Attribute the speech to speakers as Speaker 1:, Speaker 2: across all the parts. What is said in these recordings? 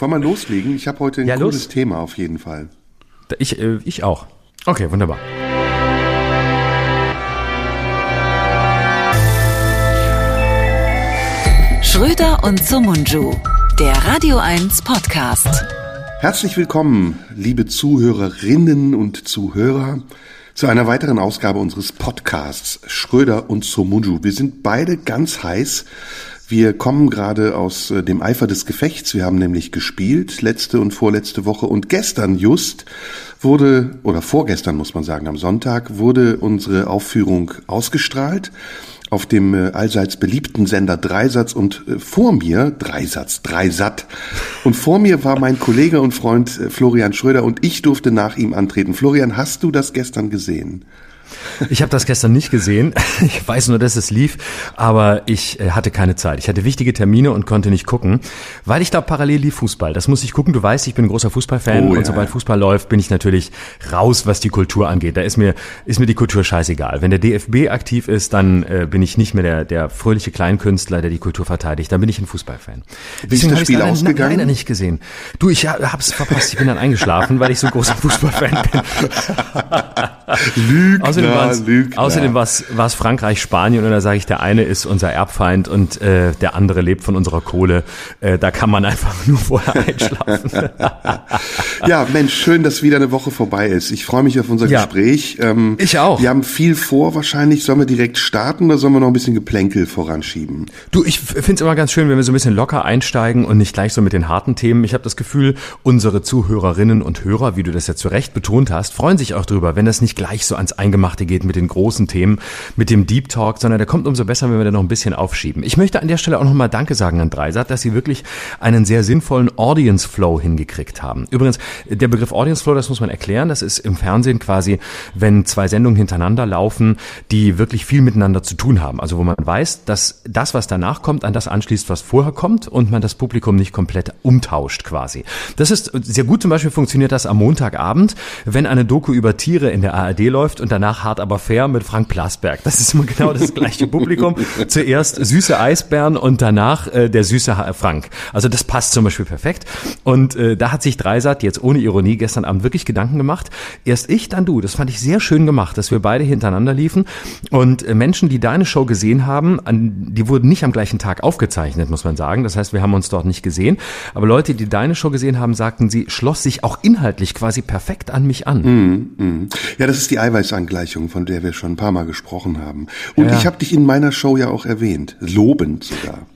Speaker 1: Wollen wir loslegen? Ich habe heute ein
Speaker 2: Ja,
Speaker 1: cooles
Speaker 2: los.
Speaker 1: Thema auf jeden Fall.
Speaker 2: Ich, äh, ich auch. Okay, wunderbar.
Speaker 3: Schröder und Sumunju, der Radio 1 Podcast.
Speaker 1: Herzlich willkommen, liebe Zuhörerinnen und Zuhörer, zu einer weiteren Ausgabe unseres Podcasts Schröder und Somunju. Wir sind beide ganz heiß. Wir kommen gerade aus äh, dem Eifer des Gefechts. Wir haben nämlich gespielt, letzte und vorletzte Woche. Und gestern just wurde, oder vorgestern muss man sagen, am Sonntag wurde unsere Aufführung ausgestrahlt auf dem äh, allseits beliebten Sender Dreisatz und äh, vor mir, Dreisatz, Dreisat, und vor mir war mein Kollege und Freund Florian Schröder und ich durfte nach ihm antreten. Florian, hast du das gestern gesehen?
Speaker 2: Ich habe das gestern nicht gesehen. Ich weiß nur, dass es lief, aber ich äh, hatte keine Zeit. Ich hatte wichtige Termine und konnte nicht gucken, weil ich glaube, parallel lief Fußball. Das muss ich gucken. Du weißt, ich bin ein großer Fußballfan
Speaker 1: Oh,
Speaker 2: und
Speaker 1: ja.
Speaker 2: sobald Fußball läuft, bin ich natürlich raus, was die Kultur angeht. Da ist mir ist mir die Kultur scheißegal. Wenn der DFB aktiv ist, dann äh, bin ich nicht mehr der der fröhliche Kleinkünstler, der die Kultur verteidigt. Dann bin ich ein Fußballfan. Deswegen
Speaker 1: das
Speaker 2: habe ich
Speaker 1: Spiel ausgegangen?
Speaker 2: leider nicht gesehen. Du, ich ha- hab's verpasst. Ich bin dann eingeschlafen, weil ich so ein großer Fußballfan bin.
Speaker 1: Lügner,
Speaker 2: Außerdem war's,
Speaker 1: Lügner.
Speaker 2: außerdem war's, war's Frankreich, Spanien und da sage ich, der eine ist unser Erbfeind und äh, der andere lebt von unserer Kohle. Äh, da kann man einfach nur vorher einschlafen.
Speaker 1: Ja, Mensch, schön, dass wieder eine Woche vorbei ist. Ich freue mich auf unser
Speaker 2: Ja.
Speaker 1: Gespräch. Ähm,
Speaker 2: Ich auch.
Speaker 1: Wir haben viel vor wahrscheinlich. Sollen wir direkt starten oder sollen wir noch ein bisschen Geplänkel voranschieben?
Speaker 2: Du, ich finde es immer ganz schön, wenn wir so ein bisschen locker einsteigen und nicht gleich so mit den harten Themen. Ich habe das Gefühl, unsere Zuhörerinnen und Hörer, wie du das ja zu Recht betont hast, freuen sich auch drüber, wenn das nicht gleich so ans Eingemachte geht mit den großen Themen, mit dem Deep Talk, sondern der kommt umso besser, wenn wir da noch ein bisschen aufschieben. Ich möchte an der Stelle auch nochmal Danke sagen an Dreisat, dass sie wirklich einen sehr sinnvollen Audience Flow hingekriegt haben. Übrigens, der Begriff Audience Flow, das muss man erklären, das ist im Fernsehen quasi, wenn zwei Sendungen hintereinander laufen, die wirklich viel miteinander zu tun haben. Also wo man weiß, dass das, was danach kommt, an das anschließt, was vorher kommt und man das Publikum nicht komplett umtauscht quasi. Das ist sehr gut, zum Beispiel funktioniert das am Montagabend, wenn eine Doku über Tiere in der ARD läuft und danach hart aber fair mit Frank Plasberg. Das ist immer genau das gleiche Publikum. Zuerst süße Eisbären und danach äh, der süße Ha- Frank. Also das passt zum Beispiel perfekt. Und äh, da hat sich Dreisat jetzt ohne Ironie gestern Abend wirklich Gedanken gemacht. Erst ich, dann du. Das fand ich sehr schön gemacht, dass wir beide hintereinander liefen. Und äh, Menschen, die deine Show gesehen haben, an, die wurden nicht am gleichen Tag aufgezeichnet, muss man sagen. Das heißt, wir haben uns dort nicht gesehen. Aber Leute, die deine Show gesehen haben, sagten, sie schloss sich auch inhaltlich quasi perfekt an mich an.
Speaker 1: Ja, das ist die Eiweißangleichung, von der wir schon ein paar Mal gesprochen haben. Und
Speaker 2: Ja.
Speaker 1: ich habe dich in meiner Show ja auch erwähnt. Lobend sogar.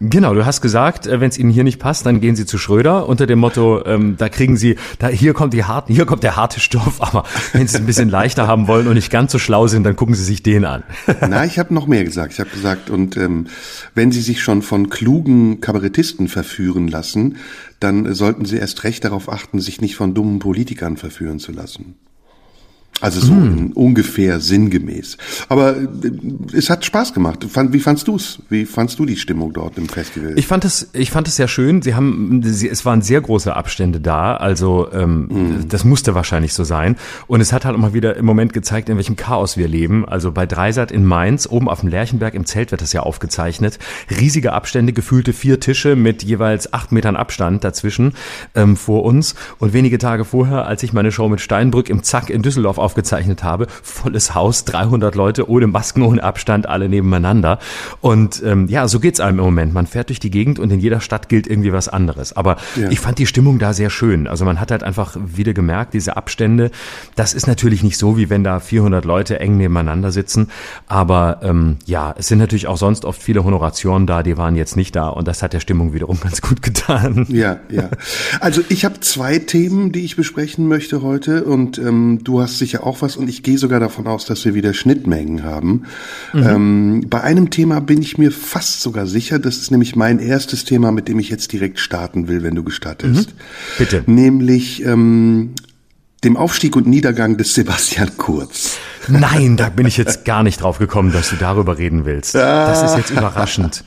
Speaker 2: Genau, du hast gesagt, wenn es Ihnen hier nicht passt, dann gehen Sie zu Schröder unter dem Motto, ähm, da kriegen Sie, da hier kommt die harten, hier kommt der harte Stoff, aber wenn Sie es ein bisschen leichter haben wollen und nicht ganz so schlau sind, dann gucken Sie sich den an.
Speaker 1: Na, ich habe noch mehr gesagt. Ich habe gesagt, und ähm, wenn Sie sich schon von klugen Kabarettisten verführen lassen, dann äh, sollten Sie erst recht darauf achten, sich nicht von dummen Politikern verführen zu lassen. Also so in ungefähr sinngemäß. Aber äh, es hat Spaß gemacht. Wie fandst du's? Wie fandst du die Stimmung dort im Festival?
Speaker 2: Ich fand es, ich fand es sehr schön. Sie haben, sie, es waren sehr große Abstände da, also ähm, das musste wahrscheinlich so sein. Und es hat halt auch mal wieder im Moment gezeigt, in welchem Chaos wir leben. Also bei Dreisat in Mainz, oben auf dem Lerchenberg im Zelt wird das ja aufgezeichnet. Riesige Abstände, gefühlte vier Tische mit jeweils acht Metern Abstand dazwischen ähm, vor uns. Und wenige Tage vorher, als ich meine Show mit Steinbrück im Zack in Düsseldorf aufgezeichnet habe, volles Haus, 300 Leute ohne Masken, ohne Abstand, alle nebeneinander. Und ähm, ja, so geht's einem im Moment. Man fährt durch die Gegend und in jeder Stadt gilt irgendwie was anderes. Aber
Speaker 1: Ja.
Speaker 2: ich fand die Stimmung da sehr schön. Also man hat halt einfach wieder gemerkt, diese Abstände, das ist natürlich nicht so, wie wenn da 400 Leute eng nebeneinander sitzen. Aber ähm, ja, es sind natürlich auch sonst oft viele Honorationen da, die waren jetzt nicht da. Und das hat der Stimmung wiederum ganz gut getan.
Speaker 1: Ja, ja. Also ich habe zwei Themen, die ich besprechen möchte heute und ähm, du hast sicher auch was und ich gehe sogar davon aus, dass wir wieder Schnittmengen haben. Ähm, bei einem Thema bin ich mir fast sogar sicher, das ist nämlich mein erstes Thema, mit dem ich jetzt direkt starten will, wenn du gestattest.
Speaker 2: Bitte.
Speaker 1: Nämlich ähm, dem Aufstieg und Niedergang des Sebastian Kurz.
Speaker 2: Nein, da bin ich jetzt gar nicht drauf gekommen, dass du darüber reden willst. Das ist jetzt überraschend.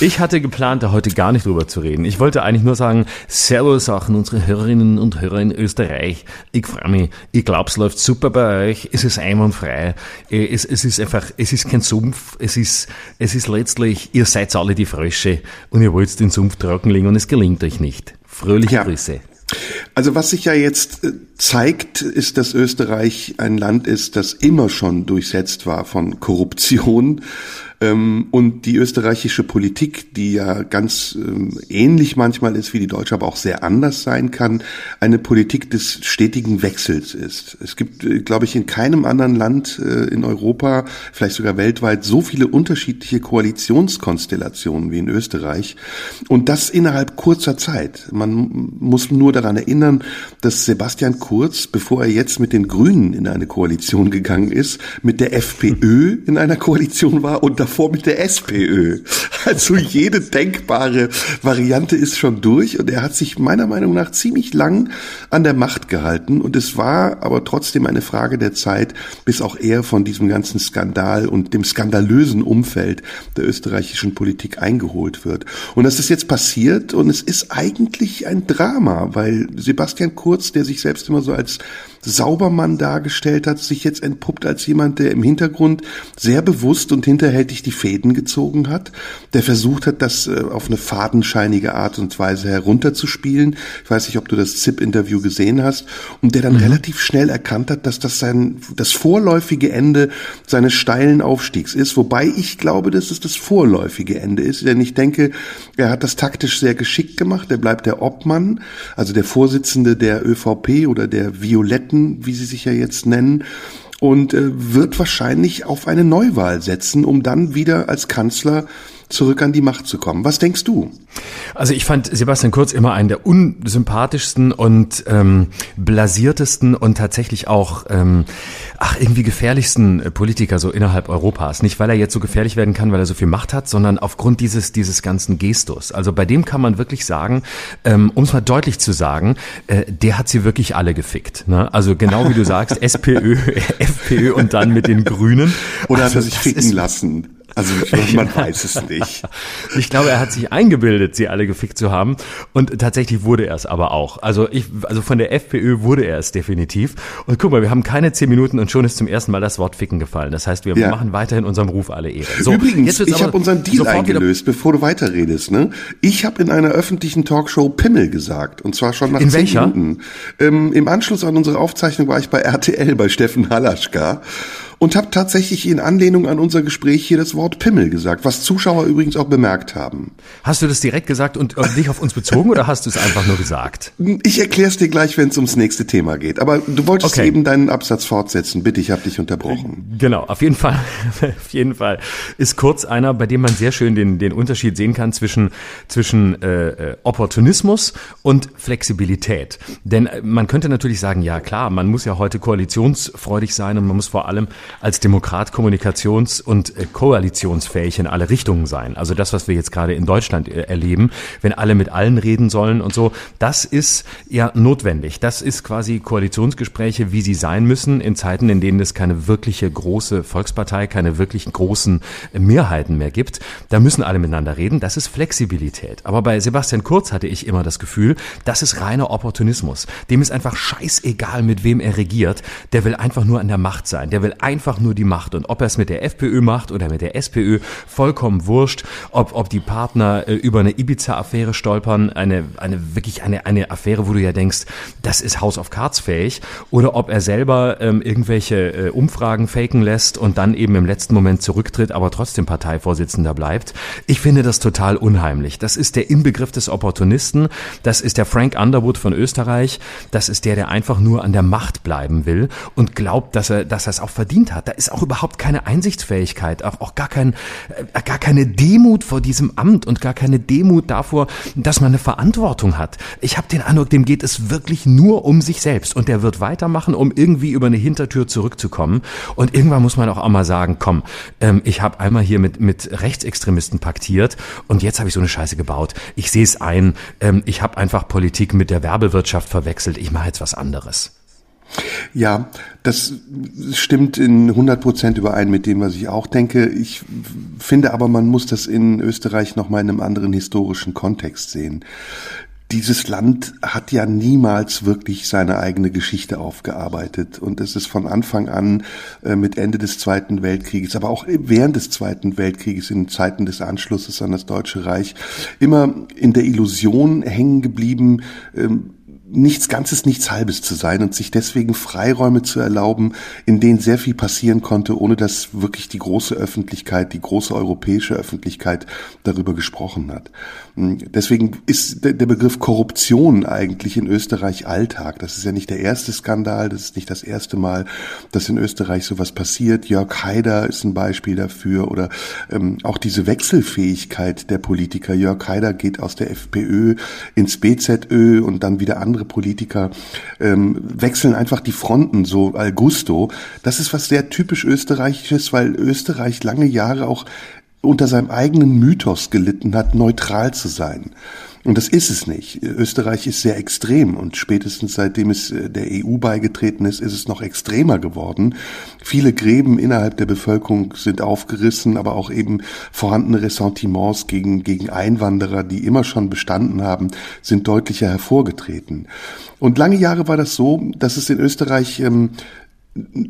Speaker 2: Ich hatte geplant, da heute gar nicht drüber zu reden. Ich wollte eigentlich nur sagen, Servus auch an unsere Hörerinnen und Hörer in Österreich. Ich freue mich. Ich glaube, es läuft super bei euch. Es ist einwandfrei. Äh, Es, es ist einfach, es ist kein Sumpf. Es ist, es ist letztlich, ihr seid alle die Frösche und ihr wollt den Sumpf trockenlegen und es gelingt euch nicht. Fröhliche ja. Grüße.
Speaker 1: Also was sich ja jetzt äh, zeigt, ist, dass Österreich ein Land ist, das immer schon durchsetzt war von Korruption und die österreichische Politik, die ja ganz ähm, ähnlich manchmal ist wie die deutsche, aber auch sehr anders sein kann, eine Politik des stetigen Wechsels ist. Es gibt, äh, glaube ich, in keinem anderen Land äh, in Europa, vielleicht sogar weltweit, so viele unterschiedliche Koalitionskonstellationen wie in Österreich. Und das innerhalb kurzer Zeit. Man muss nur daran erinnern, dass Sebastian Kurz, bevor er jetzt mit den Grünen in eine Koalition gegangen ist, mit der FPÖ in einer Koalition war und davor mit der SPÖ. Also jede denkbare Variante ist schon durch und er hat sich meiner Meinung nach ziemlich lang an der Macht gehalten und es war aber trotzdem eine Frage der Zeit, bis auch er von diesem ganzen Skandal und dem skandalösen Umfeld der österreichischen Politik eingeholt wird. Und das ist jetzt passiert und es ist eigentlich ein Drama, weil Sebastian Kurz, der sich selbst immer so als Saubermann dargestellt hat, sich jetzt entpuppt als jemand, der im Hintergrund sehr bewusst und hinterhältig die Fäden gezogen hat, der versucht hat, das äh, auf eine fadenscheinige Art und Weise herunterzuspielen. Ich weiß nicht, ob du das ZIP-Interview gesehen hast und der dann mhm. relativ schnell erkannt hat, dass das sein, das vorläufige Ende seines steilen Aufstiegs ist, wobei ich glaube, dass es das vorläufige Ende ist, denn ich denke, er hat das taktisch sehr geschickt gemacht, er bleibt der Obmann, also der Vorsitzende der ÖVP oder der Violetten Rechten, wie sie sich ja jetzt nennen, und äh, wird wahrscheinlich auf eine Neuwahl setzen, um dann wieder als Kanzler zurück an die Macht zu kommen. Was denkst du?
Speaker 2: Also ich fand Sebastian Kurz immer einen der unsympathischsten und ähm, blasiertesten und tatsächlich auch ähm, ach irgendwie gefährlichsten äh, Politiker so innerhalb Europas. Nicht weil er jetzt so gefährlich werden kann, weil er so viel Macht hat, sondern aufgrund dieses dieses ganzen Gestus. Also bei dem kann man wirklich sagen, ähm, um es mal deutlich zu sagen, äh, der hat sie wirklich alle gefickt. Ne? Also genau wie du sagst, SPÖ, FPÖ und dann mit den Grünen.
Speaker 1: Oder also, hat er sich ficken lassen? Also man weiß es nicht.
Speaker 2: Ich glaube, er hat sich eingebildet, sie alle gefickt zu haben. Und tatsächlich wurde er es aber auch. Also ich, also von der FPÖ wurde er es definitiv. Und guck mal, wir haben keine zehn Minuten und schon ist zum ersten Mal das Wort Ficken gefallen. Das heißt, wir ja. machen weiterhin unserem Ruf alle Ehre.
Speaker 1: So, Übrigens, ich habe unseren Deal eingelöst, bevor du weiterredest. Ne? Ich habe in einer öffentlichen Talkshow Pimmel gesagt. Und zwar schon nach in zehn welcher? Minuten. Ähm, Im Anschluss an unsere Aufzeichnung war ich bei RTL bei Steffen Halaschka und habe tatsächlich in Anlehnung an unser Gespräch hier das Wort Pimmel gesagt, was Zuschauer übrigens auch bemerkt haben.
Speaker 2: Hast du das direkt gesagt und dich auf uns bezogen oder hast du es einfach nur gesagt?
Speaker 1: Ich erkläre es dir gleich, wenn es ums nächste Thema geht. Aber du wolltest okay. eben deinen Absatz fortsetzen. Bitte, ich habe dich unterbrochen.
Speaker 2: Genau, auf jeden Fall, auf jeden Fall ist Kurz einer, bei dem man sehr schön den, den Unterschied sehen kann zwischen, zwischen äh, äh Opportunismus und Flexibilität. Denn äh, man könnte natürlich sagen, ja klar, man muss ja heute koalitionsfreudig sein und man muss vor allem als Demokrat kommunikations- und äh, koalitionsfähig in alle Richtungen sein. Also das, was wir jetzt gerade in Deutschland äh, erleben, wenn alle mit allen reden sollen und so, das ist ja notwendig. Das ist quasi Koalitionsgespräche, wie sie sein müssen in Zeiten, in denen es keine wirkliche große Volkspartei, keine wirklich großen äh, Mehrheiten mehr gibt. Da müssen alle miteinander reden. Das ist Flexibilität. Aber bei Sebastian Kurz hatte ich immer das Gefühl, das ist reiner Opportunismus. Dem ist einfach scheißegal, mit wem er regiert. Der will einfach nur an der Macht sein. Der will ein einfach nur die Macht. Und ob er es mit der FPÖ macht oder mit der SPÖ, vollkommen wurscht. Ob, ob die Partner äh, über eine Ibiza-Affäre stolpern, eine, eine wirklich eine, eine Affäre, wo du ja denkst, das ist House of Cards fähig. Oder ob er selber ähm, irgendwelche äh, Umfragen faken lässt und dann eben im letzten Moment zurücktritt, aber trotzdem Parteivorsitzender bleibt. Ich finde das total unheimlich. Das ist der Inbegriff des Opportunisten. Das ist der Frank Underwood von Österreich. Das ist der, der einfach nur an der Macht bleiben will und glaubt, dass er, dass er es auch verdient verdient hat. Da ist auch überhaupt keine Einsichtsfähigkeit, auch, auch gar, kein, äh, gar keine Demut vor diesem Amt und gar keine Demut davor, dass man eine Verantwortung hat. Ich habe den Eindruck, dem geht es wirklich nur um sich selbst und der wird weitermachen, um irgendwie über eine Hintertür zurückzukommen. Und irgendwann muss man auch einmal sagen, komm, ähm, ich habe einmal hier mit, mit Rechtsextremisten paktiert und jetzt habe ich so eine Scheiße gebaut. Ich sehe es ein, ähm, ich habe einfach Politik mit der Werbewirtschaft verwechselt. Ich mache jetzt was anderes.
Speaker 1: Ja, das stimmt in 100 Prozent überein mit dem, was ich auch denke. Ich finde aber, man muss das in Österreich nochmal in einem anderen historischen Kontext sehen. dieses Land hat ja niemals wirklich seine eigene Geschichte aufgearbeitet. Und es ist von Anfang an äh, mit Ende des Zweiten Weltkrieges, aber auch während des Zweiten Weltkrieges, in Zeiten des Anschlusses an das Deutsche Reich, immer in der Illusion hängen geblieben, ähm, nichts Ganzes, nichts Halbes zu sein und sich deswegen Freiräume zu erlauben, in denen sehr viel passieren konnte, ohne dass wirklich die große Öffentlichkeit, die große europäische Öffentlichkeit darüber gesprochen hat. Hm, deswegen ist der Begriff Korruption eigentlich in Österreich Alltag. Das ist ja nicht der erste Skandal, das ist nicht das erste Mal, dass in Österreich sowas passiert. Jörg Haider ist ein Beispiel dafür oder ähm, auch diese Wechselfähigkeit der Politiker. Jörg Haider geht aus der FPÖ ins BZÖ und dann wieder andere Politiker ähm, wechseln einfach die Fronten so al gusto. Das ist was sehr typisch österreichisches, weil Österreich lange Jahre auch unter seinem eigenen Mythos gelitten hat, neutral zu sein. Und das ist es nicht. Österreich ist sehr extrem und spätestens seitdem es äh, der EU beigetreten ist, ist es noch extremer geworden. Viele Gräben innerhalb der Bevölkerung sind aufgerissen, aber auch eben vorhandene Ressentiments gegen, gegen Einwanderer, die immer schon bestanden haben, sind deutlicher hervorgetreten. Und lange Jahre war das so, dass es in Österreich ähm,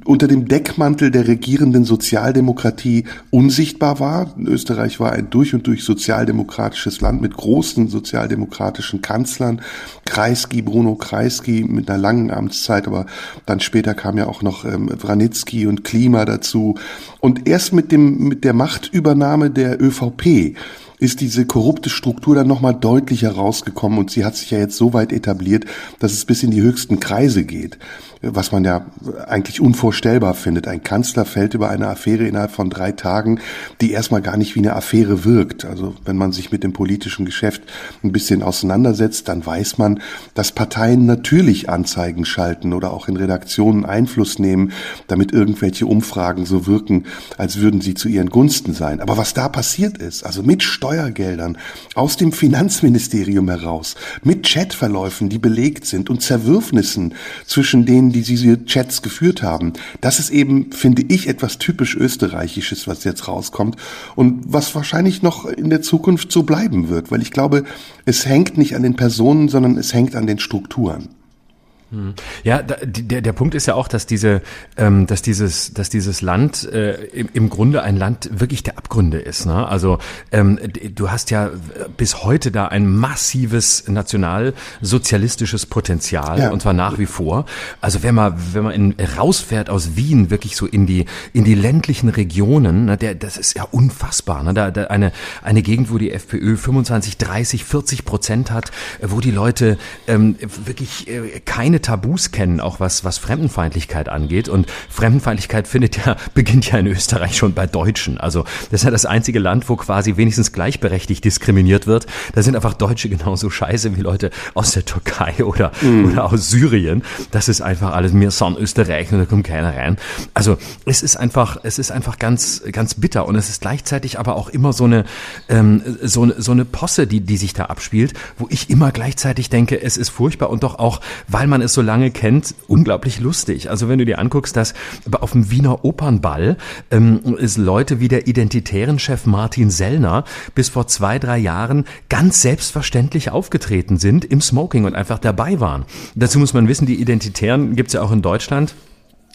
Speaker 1: unter dem Deckmantel der regierenden Sozialdemokratie unsichtbar war. Österreich war ein durch und durch sozialdemokratisches Land mit großen sozialdemokratischen Kanzlern. Kreisky, Bruno Kreisky mit einer langen Amtszeit, aber dann später kam ja auch noch ähm, Wranitzky und Klima dazu. Und erst mit dem, mit der Machtübernahme der ÖVP ist diese korrupte Struktur dann nochmal deutlich herausgekommen und sie hat sich ja jetzt so weit etabliert, dass es bis in die höchsten Kreise geht was man ja eigentlich unvorstellbar findet. Ein Kanzler fällt über eine Affäre innerhalb von drei Tagen, die erstmal gar nicht wie eine Affäre wirkt. Also wenn man sich mit dem politischen Geschäft ein bisschen auseinandersetzt, dann weiß man, dass Parteien natürlich Anzeigen schalten oder auch in Redaktionen Einfluss nehmen, damit irgendwelche Umfragen so wirken, als würden sie zu ihren Gunsten sein. Aber was da passiert ist, also mit Steuergeldern aus dem Finanzministerium heraus, mit Chatverläufen, die belegt sind und Zerwürfnissen zwischen den denen, die diese Chats geführt haben. Das ist eben, finde ich, etwas typisch Österreichisches, was jetzt rauskommt und was wahrscheinlich noch in der Zukunft so bleiben wird, weil ich glaube, es hängt nicht an den Personen, sondern es hängt an den Strukturen.
Speaker 2: Ja, der, der Punkt ist ja auch, dass diese, ähm, dass dieses, dass dieses Land äh, im, im Grunde ein Land wirklich der Abgründe ist. Ne? Also ähm, du hast ja bis heute da ein massives nationalsozialistisches Potenzial ja. und zwar nach wie vor. Also wenn man wenn man in, rausfährt aus Wien wirklich so in die in die ländlichen Regionen, ne, der, das ist ja unfassbar. Ne? Da, da eine eine Gegend, wo die FPÖ 25, 30, 40 Prozent hat, wo die Leute ähm, wirklich äh, keine keine Tabus kennen, auch was, was Fremdenfeindlichkeit angeht. Und Fremdenfeindlichkeit findet ja, beginnt ja in Österreich schon bei Deutschen. Also das ist ja das einzige Land, wo quasi wenigstens gleichberechtigt diskriminiert wird. Da sind einfach Deutsche genauso scheiße wie Leute aus der Türkei oder, mm. oder aus Syrien. Das ist einfach alles, mir sind Österreich und da kommt keiner rein. Also es ist einfach, es ist einfach ganz, ganz bitter. Und es ist gleichzeitig aber auch immer so eine, ähm, so, so eine Posse, die, die sich da abspielt, wo ich immer gleichzeitig denke, es ist furchtbar und doch auch, weil man es es so lange kennt, unglaublich lustig. Also wenn du dir anguckst, dass auf dem Wiener Opernball ähm, ist Leute wie der identitären Chef Martin Sellner bis vor zwei, drei Jahren ganz selbstverständlich aufgetreten sind im Smoking und einfach dabei waren. Dazu muss man wissen, die Identitären gibt's ja auch in Deutschland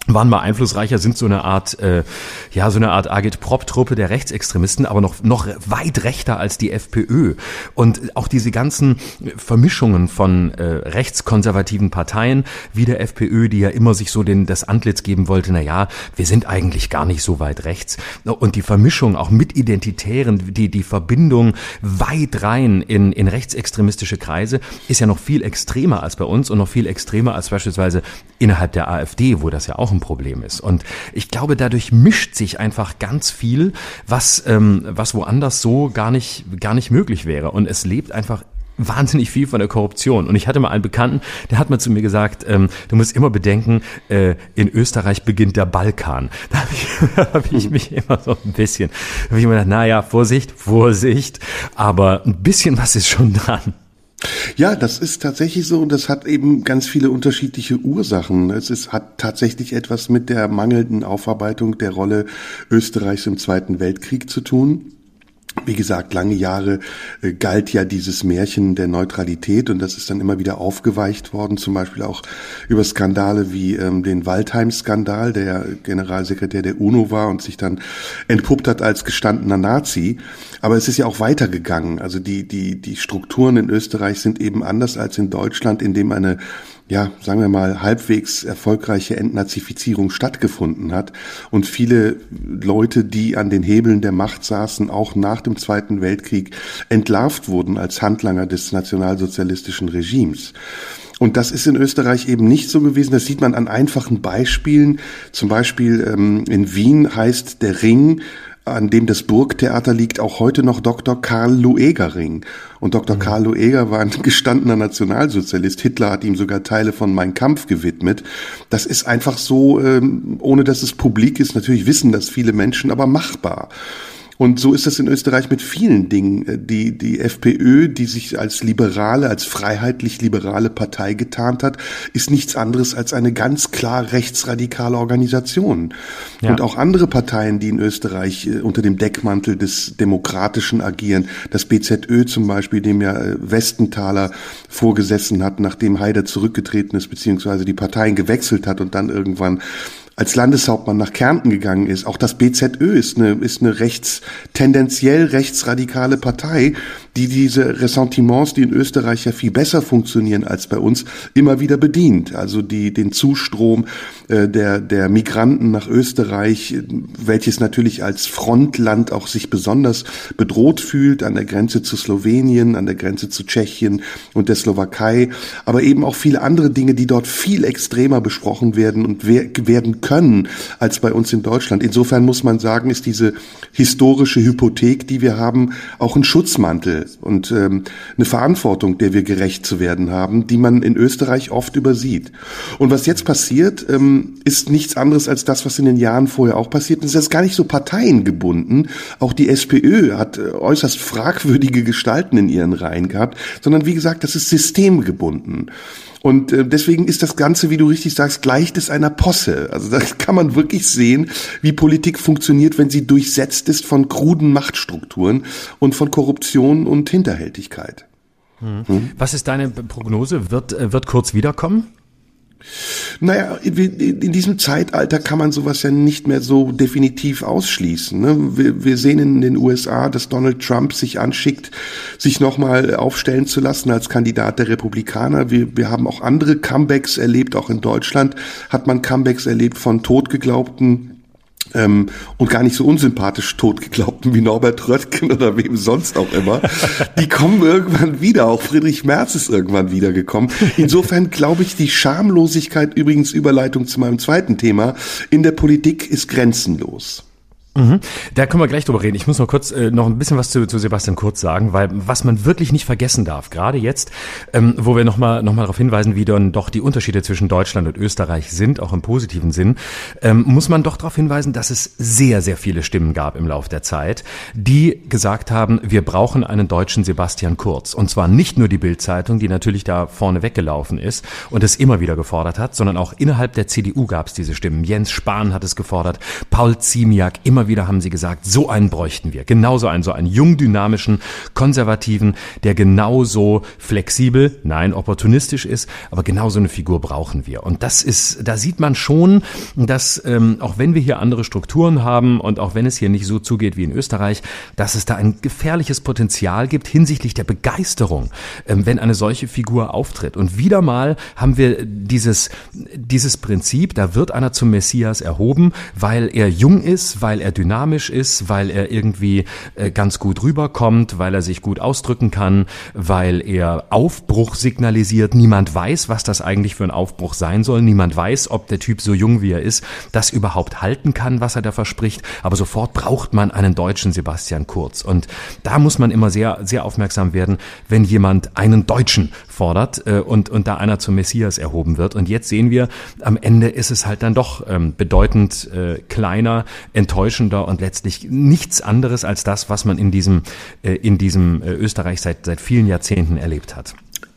Speaker 2: waren mal einflussreicher, sind so eine Art, äh, ja, so eine Art Agit-Prop-Truppe der Rechtsextremisten, aber noch, noch weit rechter als die FPÖ. Und auch diese ganzen Vermischungen von äh, rechtskonservativen Parteien wie der FPÖ, die ja immer sich so den, das Antlitz geben wollte, na ja, wir sind eigentlich gar nicht so weit rechts. Und die Vermischung auch mit Identitären, die, die Verbindung weit rein in, in rechtsextremistische Kreise ist ja noch viel extremer als bei uns und noch viel extremer als beispielsweise innerhalb der AfD, wo das ja auch ein Problem ist. Und ich glaube, dadurch mischt sich einfach ganz viel, was, ähm, was woanders so gar nicht, gar nicht möglich wäre. Und es lebt einfach wahnsinnig viel von der Korruption. Und ich hatte mal einen Bekannten, der hat mal zu mir gesagt, ähm, du musst immer bedenken, äh, in Österreich beginnt der Balkan. Da habe ich, hab ich mich immer so ein bisschen, habe ich immer gedacht, naja, Vorsicht, Vorsicht, aber ein bisschen was ist schon dran.
Speaker 1: Ja, das ist tatsächlich so und das hat eben ganz viele unterschiedliche Ursachen. Es ist, hat tatsächlich etwas mit der mangelnden Aufarbeitung der Rolle Österreichs im Zweiten Weltkrieg zu tun. Wie gesagt, lange Jahre äh, galt ja dieses Märchen der Neutralität und das ist dann immer wieder aufgeweicht worden, zum Beispiel auch über Skandale wie ähm, den Waldheim-Skandal, der Generalsekretär der UNO war und sich dann entpuppt hat als gestandener Nazi. Aber es ist ja auch weitergegangen. Also die, die, die Strukturen in Österreich sind eben anders als in Deutschland, in dem eine ja, sagen wir mal, halbwegs erfolgreiche Entnazifizierung stattgefunden hat und viele Leute, die an den Hebeln der Macht saßen, auch nach dem Zweiten Weltkrieg entlarvt wurden als Handlanger des nationalsozialistischen Regimes. Und das ist in Österreich eben nicht so gewesen. Das sieht man an einfachen Beispielen. Zum Beispiel ähm, in Wien heißt der Ring an dem das Burgtheater liegt, auch heute noch Dr. Karl Lueger-Ring. Und Dr. Mhm. Karl Lueger war ein gestandener Nationalsozialist. Hitler hat ihm sogar Teile von Mein Kampf gewidmet. Das ist einfach so, ähm, ohne dass es publik ist. Natürlich wissen das viele Menschen, aber machbar. Und so ist es in Österreich mit vielen Dingen. Äh, die, die FPÖ, die sich als liberale, als freiheitlich-liberale Partei getarnt hat, ist nichts anderes als eine ganz klar rechtsradikale Organisation. Ja. Und auch andere Parteien, die in Österreich äh, unter dem Deckmantel des Demokratischen agieren, das BZÖ zum Beispiel, dem ja äh, Westenthaler vorgesessen hat, nachdem Haider zurückgetreten ist, beziehungsweise die Parteien gewechselt hat und dann irgendwann als Landeshauptmann nach Kärnten gegangen ist. Auch das BZÖ ist eine, ist eine rechts, tendenziell rechtsradikale Partei, die diese Ressentiments, die in Österreich ja viel besser funktionieren als bei uns, immer wieder bedient. Also die, den Zustrom äh, der, der Migranten nach Österreich, welches natürlich als Frontland auch sich besonders bedroht fühlt, an der Grenze zu Slowenien, an der Grenze zu Tschechien und der Slowakei, aber eben auch viele andere Dinge, die dort viel extremer besprochen werden und werden können als bei uns in Deutschland. Insofern muss man sagen, ist diese historische Hypothek, die wir haben, auch ein Schutzmantel und ähm, eine Verantwortung, der wir gerecht zu werden haben, die man in Österreich oft übersieht. Und was jetzt passiert, ähm, ist nichts anderes als das, was in den Jahren vorher auch passiert ist. Es ist gar nicht so parteiengebunden. Auch die SPÖ hat äh, äußerst fragwürdige Gestalten in ihren Reihen gehabt, sondern wie gesagt, das ist systemgebunden. Und äh, deswegen ist das Ganze, wie du richtig sagst, gleicht es einer Posse. Also da kann man wirklich sehen, wie Politik funktioniert, wenn sie durchsetzt ist von kruden Machtstrukturen und von Korruption und Hinterhältigkeit.
Speaker 2: Hm. Was ist deine Prognose? Wird, äh, wird Kurz wiederkommen?
Speaker 1: Naja, in diesem Zeitalter kann man sowas ja nicht mehr so definitiv ausschließen. Ne? Wir, sehen in den USA, dass Donald Trump sich anschickt, sich nochmal aufstellen zu lassen als Kandidat der Republikaner. Wir, wir haben auch andere Comebacks erlebt, auch in Deutschland hat man Comebacks erlebt von totgeglaubten ähm, und gar nicht so unsympathisch totgeglaubten wie Norbert Röttgen oder wem sonst auch immer, die kommen irgendwann wieder. Auch Friedrich Merz ist irgendwann wiedergekommen. Insofern glaube ich, die Schamlosigkeit, übrigens Überleitung zu meinem zweiten Thema, in der Politik ist grenzenlos.
Speaker 2: Mhm. Da können wir gleich drüber reden. Ich muss noch kurz äh, noch ein bisschen was zu, zu Sebastian Kurz sagen, weil was man wirklich nicht vergessen darf, gerade jetzt, ähm, wo wir nochmal noch mal darauf hinweisen, wie dann doch die Unterschiede zwischen Deutschland und Österreich sind, auch im positiven Sinn, ähm, muss man doch darauf hinweisen, dass es sehr, sehr viele Stimmen gab im Lauf der Zeit, die gesagt haben, wir brauchen einen deutschen Sebastian Kurz. Und zwar nicht nur die Bildzeitung, die natürlich da vorne weggelaufen ist und es immer wieder gefordert hat, sondern auch innerhalb der CDU gab es diese Stimmen. Jens Spahn hat es gefordert, Paul Ziemiak immer Immer wieder haben sie gesagt, so einen bräuchten wir. Genauso einen, so einen jung, dynamischen, konservativen, der genauso flexibel, nein, opportunistisch ist, aber genauso eine Figur brauchen wir. Und das ist, da sieht man schon, dass ähm, auch wenn wir hier andere Strukturen haben und auch wenn es hier nicht so zugeht wie in Österreich, dass es da ein gefährliches Potenzial gibt hinsichtlich der Begeisterung, ähm, wenn eine solche Figur auftritt. Und wieder mal haben wir dieses, dieses Prinzip, da wird einer zum Messias erhoben, weil er jung ist, weil er dynamisch ist, weil er irgendwie äh, ganz gut rüberkommt, weil er sich gut ausdrücken kann, weil er Aufbruch signalisiert. Niemand weiß, was das eigentlich für ein Aufbruch sein soll. Niemand weiß, ob der Typ so jung wie er ist, das überhaupt halten kann, was er da verspricht. Aber sofort braucht man einen deutschen Sebastian Kurz. Und da muss man immer sehr, sehr aufmerksam werden, wenn jemand einen Deutschen fordert äh, und, und da einer zum Messias erhoben wird. Und jetzt sehen wir, am Ende ist es halt dann doch ähm, bedeutend äh, kleiner, enttäuschend enttäuschender und letztlich nichts anderes als das, was man in diesem, äh, in diesem äh, Österreich seit, seit vielen Jahrzehnten erlebt hat.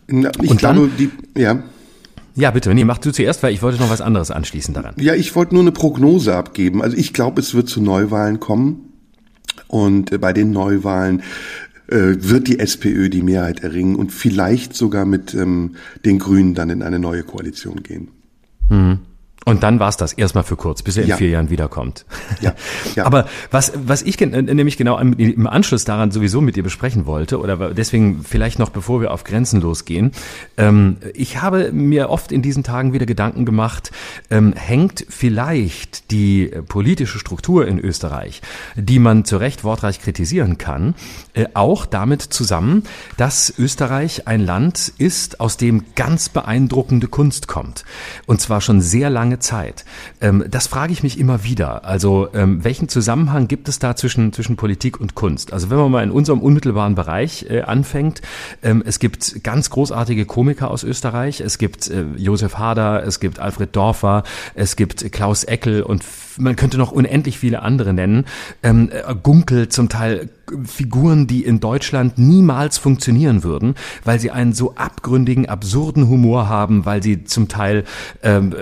Speaker 1: Na, ich und glaube, dann, die, ja.
Speaker 2: Ja, bitte. Nee, mach du zuerst, weil ich wollte noch was anderes anschließen daran.
Speaker 1: Ja, ich wollte nur eine Prognose abgeben. Also ich glaube, es wird zu Neuwahlen kommen. Und äh, bei den Neuwahlen äh, wird die SPÖ die Mehrheit erringen und vielleicht sogar mit ähm, den Grünen dann in eine neue Koalition gehen.
Speaker 2: Mhm. Und dann war's das erstmal für kurz, bis er in ja. vier Jahren wiederkommt. Ja. ja. Aber was, was ich nämlich genau im Anschluss daran sowieso mit dir besprechen wollte, oder deswegen vielleicht noch bevor wir auf Grenzen losgehen, ähm, ich habe mir oft in diesen Tagen wieder Gedanken gemacht, ähm, hängt vielleicht die politische Struktur in Österreich, die man zu Recht wortreich kritisieren kann, äh, auch damit zusammen, dass Österreich ein Land ist, aus dem ganz beeindruckende Kunst kommt. Und zwar schon sehr lange Zeit. Ähm, das frage ich mich immer wieder. Also ähm, welchen Zusammenhang gibt es da zwischen, zwischen Politik und Kunst? Also wenn man mal in unserem unmittelbaren Bereich äh, anfängt, ähm, es gibt ganz großartige Komiker aus Österreich. Es gibt äh, Josef Hader, es gibt Alfred Dorfer, es gibt Klaus Eckel und man könnte noch unendlich viele andere nennen. Ähm, äh, Gunkel zum Teil Figuren, die in Deutschland niemals funktionieren würden, weil sie einen so abgründigen, absurden Humor haben, weil sie zum Teil ähm,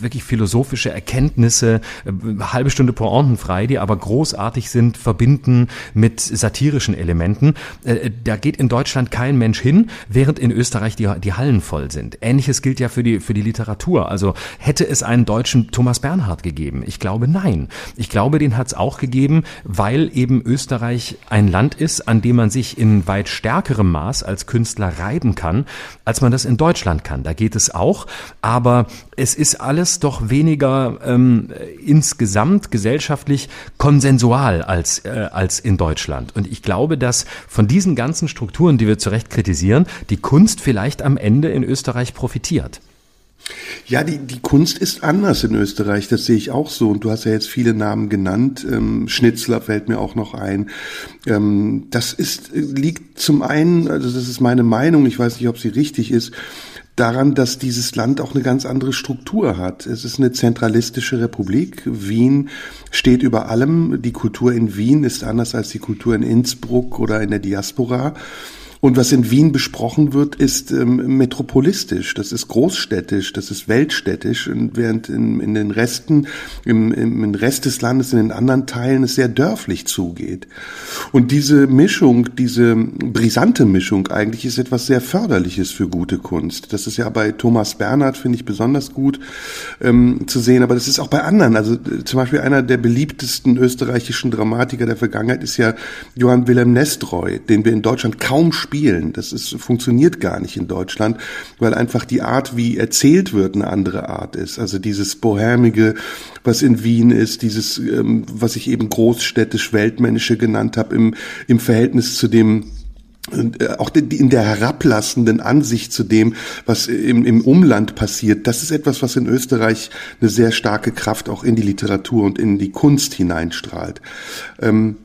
Speaker 2: wirklich philosophische Erkenntnisse, äh, halbe Stunde pointenfrei, die aber großartig sind, verbinden mit satirischen Elementen. Äh, da geht in Deutschland kein Mensch hin, während in Österreich die, die Hallen voll sind. Ähnliches gilt ja für die, für die Literatur. Also hätte es einen deutschen Thomas Bernhard gegeben? Ich glaube nein. Ich glaube, den hat es auch gegeben, weil eben Österreich ein Land ist, an dem man sich in weit stärkerem Maß als Künstler reiben kann, als man das in Deutschland kann. Da geht es auch, aber es ist alles doch weniger ähm, insgesamt gesellschaftlich konsensual als, äh, als in Deutschland. Und ich glaube, dass von diesen ganzen Strukturen, die wir zu Recht kritisieren, die Kunst vielleicht am Ende in Österreich profitiert.
Speaker 1: Ja, die, die Kunst ist anders in Österreich, das sehe ich auch so. Und du hast ja jetzt viele Namen genannt. Ähm, Schnitzler fällt mir auch noch ein. Ähm, das ist, liegt zum einen, also das ist meine Meinung, ich weiß nicht, ob sie richtig ist, daran, dass dieses Land auch eine ganz andere Struktur hat. Es ist eine zentralistische Republik. Wien steht über allem. Die Kultur in Wien ist anders als die Kultur in Innsbruck oder in der Diaspora. Und was in Wien besprochen wird, ist ähm, metropolistisch, das ist großstädtisch, das ist weltstädtisch, und während in, in den Resten, im, im Rest des Landes, in den anderen Teilen es sehr dörflich zugeht. Und diese Mischung, diese brisante Mischung eigentlich ist etwas sehr Förderliches für gute Kunst. Das ist ja bei Thomas Bernhard, finde ich, besonders gut ähm, zu sehen, aber das ist auch bei anderen. Also äh, zum Beispiel einer der beliebtesten österreichischen Dramatiker der Vergangenheit ist ja Johann Wilhelm Nestroy, den wir in Deutschland kaum spielen. Das ist, funktioniert gar nicht in Deutschland, weil einfach die Art, wie erzählt wird, eine andere Art ist. Also dieses Bohämige, was in Wien ist, dieses, ähm, was ich eben großstädtisch Weltmännische genannt habe, im, im Verhältnis zu dem äh, auch in der herablassenden Ansicht zu dem, was im, im Umland passiert, das ist etwas, was in Österreich eine sehr starke Kraft auch in die Literatur und in die Kunst hineinstrahlt. Ähm,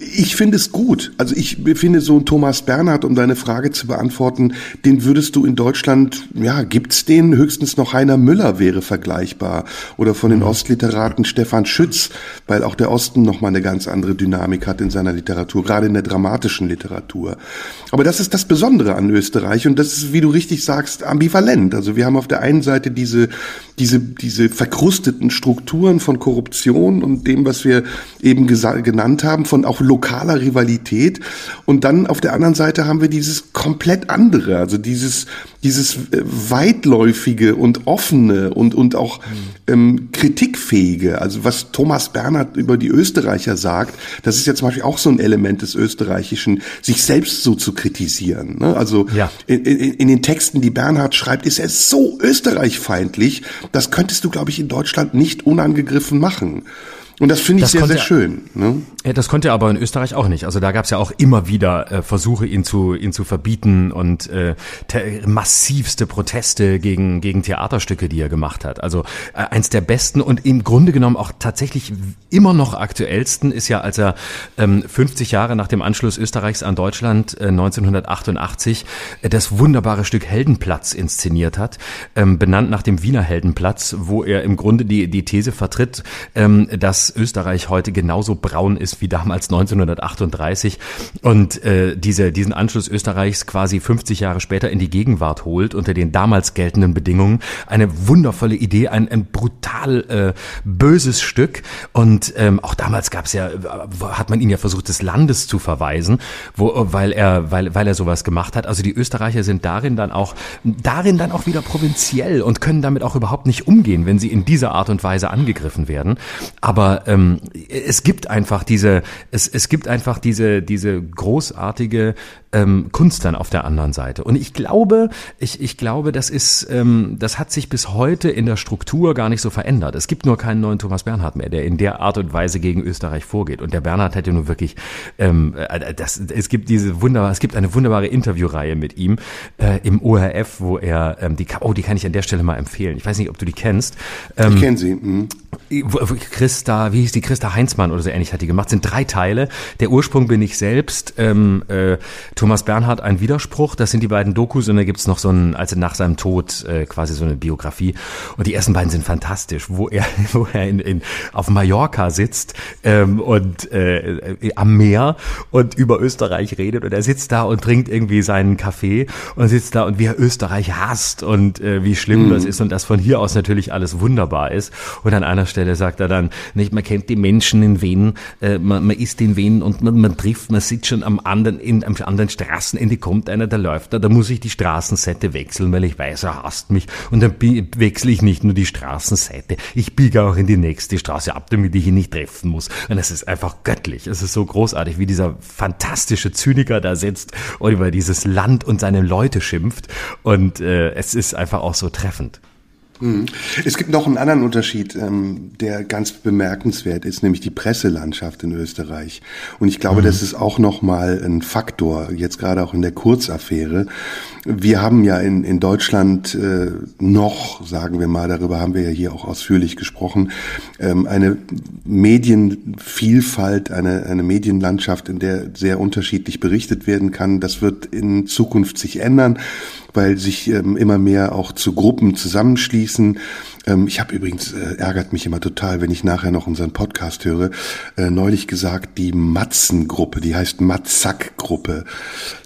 Speaker 1: ich finde es gut. Also ich finde so ein Thomas Bernhard, um deine Frage zu beantworten, den würdest du in Deutschland, ja, gibt's den? Höchstens noch Heiner Müller wäre vergleichbar. Oder von den mhm. Ostliteraten Stefan Schütz, weil auch der Osten nochmal eine ganz andere Dynamik hat in seiner Literatur, gerade in der dramatischen Literatur. Aber das ist das Besondere an Österreich und das ist, wie du richtig sagst, ambivalent. Also wir haben auf der einen Seite diese, diese, diese verkrusteten Strukturen von Korruption und dem, was wir eben genannt haben, von auch lokaler Rivalität. Und dann auf der anderen Seite haben wir dieses komplett andere, also dieses, dieses äh, weitläufige und offene und, und auch ähm, kritikfähige. Also was Thomas Bernhard über die Österreicher sagt, das ist ja zum Beispiel auch so ein Element des Österreichischen, sich selbst so zu kritisieren. Ne? Also ja. in, in, in den Texten, die Bernhard schreibt, ist er so österreichfeindlich, das könntest du, glaube ich, in Deutschland nicht unangegriffen machen. Und das finde ich das sehr, sehr schön. Ne?
Speaker 2: Ja, das konnte er aber in Österreich auch nicht. Also da gab es ja auch immer wieder äh, Versuche, ihn zu, ihn zu verbieten und äh, massivste Proteste gegen, gegen Theaterstücke, die er gemacht hat. Also äh, eins der besten und im Grunde genommen auch tatsächlich immer noch aktuellsten ist ja, als er ähm, 50 Jahre nach dem Anschluss Österreichs an Deutschland äh, 1988 äh, das wunderbare Stück Heldenplatz inszeniert hat, ähm, benannt nach dem Wiener Heldenplatz, wo er im Grunde die, die These vertritt, ähm, dass Österreich heute genauso braun ist wie damals 1938 und äh, diese, diesen Anschluss Österreichs quasi 50 Jahre später in die Gegenwart holt unter den damals geltenden Bedingungen. Eine wundervolle Idee, ein, ein brutal äh, böses Stück und ähm, auch damals gab es ja, hat man ihn ja versucht, des Landes zu verweisen, wo, weil er, weil, weil er sowas gemacht hat. Also die Österreicher sind darin dann auch, darin dann auch wieder provinziell und können damit auch überhaupt nicht umgehen, wenn sie in dieser Art und Weise angegriffen werden. Aber ähm, es gibt einfach diese, es, es gibt einfach diese, diese großartige ähm, Kunst dann auf der anderen Seite. Und ich glaube, ich, ich glaube, das ist, ähm, das hat sich bis heute in der Struktur gar nicht so verändert. Es gibt nur keinen neuen Thomas Bernhard mehr, der in der Art und Weise gegen Österreich vorgeht. Und der Bernhard hätte nun wirklich, ähm, äh, das, es gibt diese wunderbar, es gibt eine wunderbare Interviewreihe mit ihm äh, im ORF, wo er ähm, die, oh, die kann ich an der Stelle mal empfehlen. Ich weiß nicht, ob du die kennst.
Speaker 1: Ähm, ich kenne sie. Mhm.
Speaker 2: Christa, wie hieß die Christa Heinzmann oder so ähnlich hat die gemacht. Sind drei Teile. Der Ursprung bin ich selbst. Ähm, äh, Thomas Bernhard ein Widerspruch. Das sind die beiden Dokus und da gibt's noch so ein, also nach seinem Tod äh, quasi so eine Biografie. Und die ersten beiden sind fantastisch, wo er, wo er in, in, auf Mallorca sitzt ähm, und äh, äh, am Meer und über Österreich redet und er sitzt da und trinkt irgendwie seinen Kaffee und sitzt da und wie er Österreich hasst und äh, wie schlimm mhm. das ist und dass von hier aus natürlich alles wunderbar ist. Und an einer Stelle sagt er dann, nicht, man kennt die Menschen in Wien, äh, man, man ist in Wien und man, man trifft, man sitzt schon am anderen, in, am anderen Straßenende, kommt einer, der läuft da, da muss ich die Straßenseite wechseln, weil ich weiß, er hasst mich. Und dann wechsle ich nicht nur die Straßenseite, ich biege auch in die nächste Straße ab, damit ich ihn nicht treffen muss. Und es ist einfach göttlich. Es ist so großartig, wie dieser fantastische Zyniker da sitzt und über dieses Land und seine Leute schimpft. Und äh, es ist einfach auch so treffend.
Speaker 1: Mhm. Es gibt noch einen anderen Unterschied, ähm, der ganz bemerkenswert ist, nämlich die Presselandschaft in Österreich. Und ich glaube, mhm. das ist auch nochmal ein Faktor, jetzt gerade auch in der Kurzaffäre. Wir haben ja in, in Deutschland äh, noch, sagen wir mal, darüber haben wir ja hier auch ausführlich gesprochen, ähm, eine Medienvielfalt, eine, eine Medienlandschaft, in der sehr unterschiedlich berichtet werden kann. Das wird in Zukunft sich ändern weil sich ähm, immer mehr auch zu Gruppen zusammenschließen. Ähm, ich habe übrigens, äh, ärgert mich immer total, wenn ich nachher noch unseren Podcast höre, äh, neulich gesagt, die Matzen-Gruppe, die heißt Matzak-Gruppe.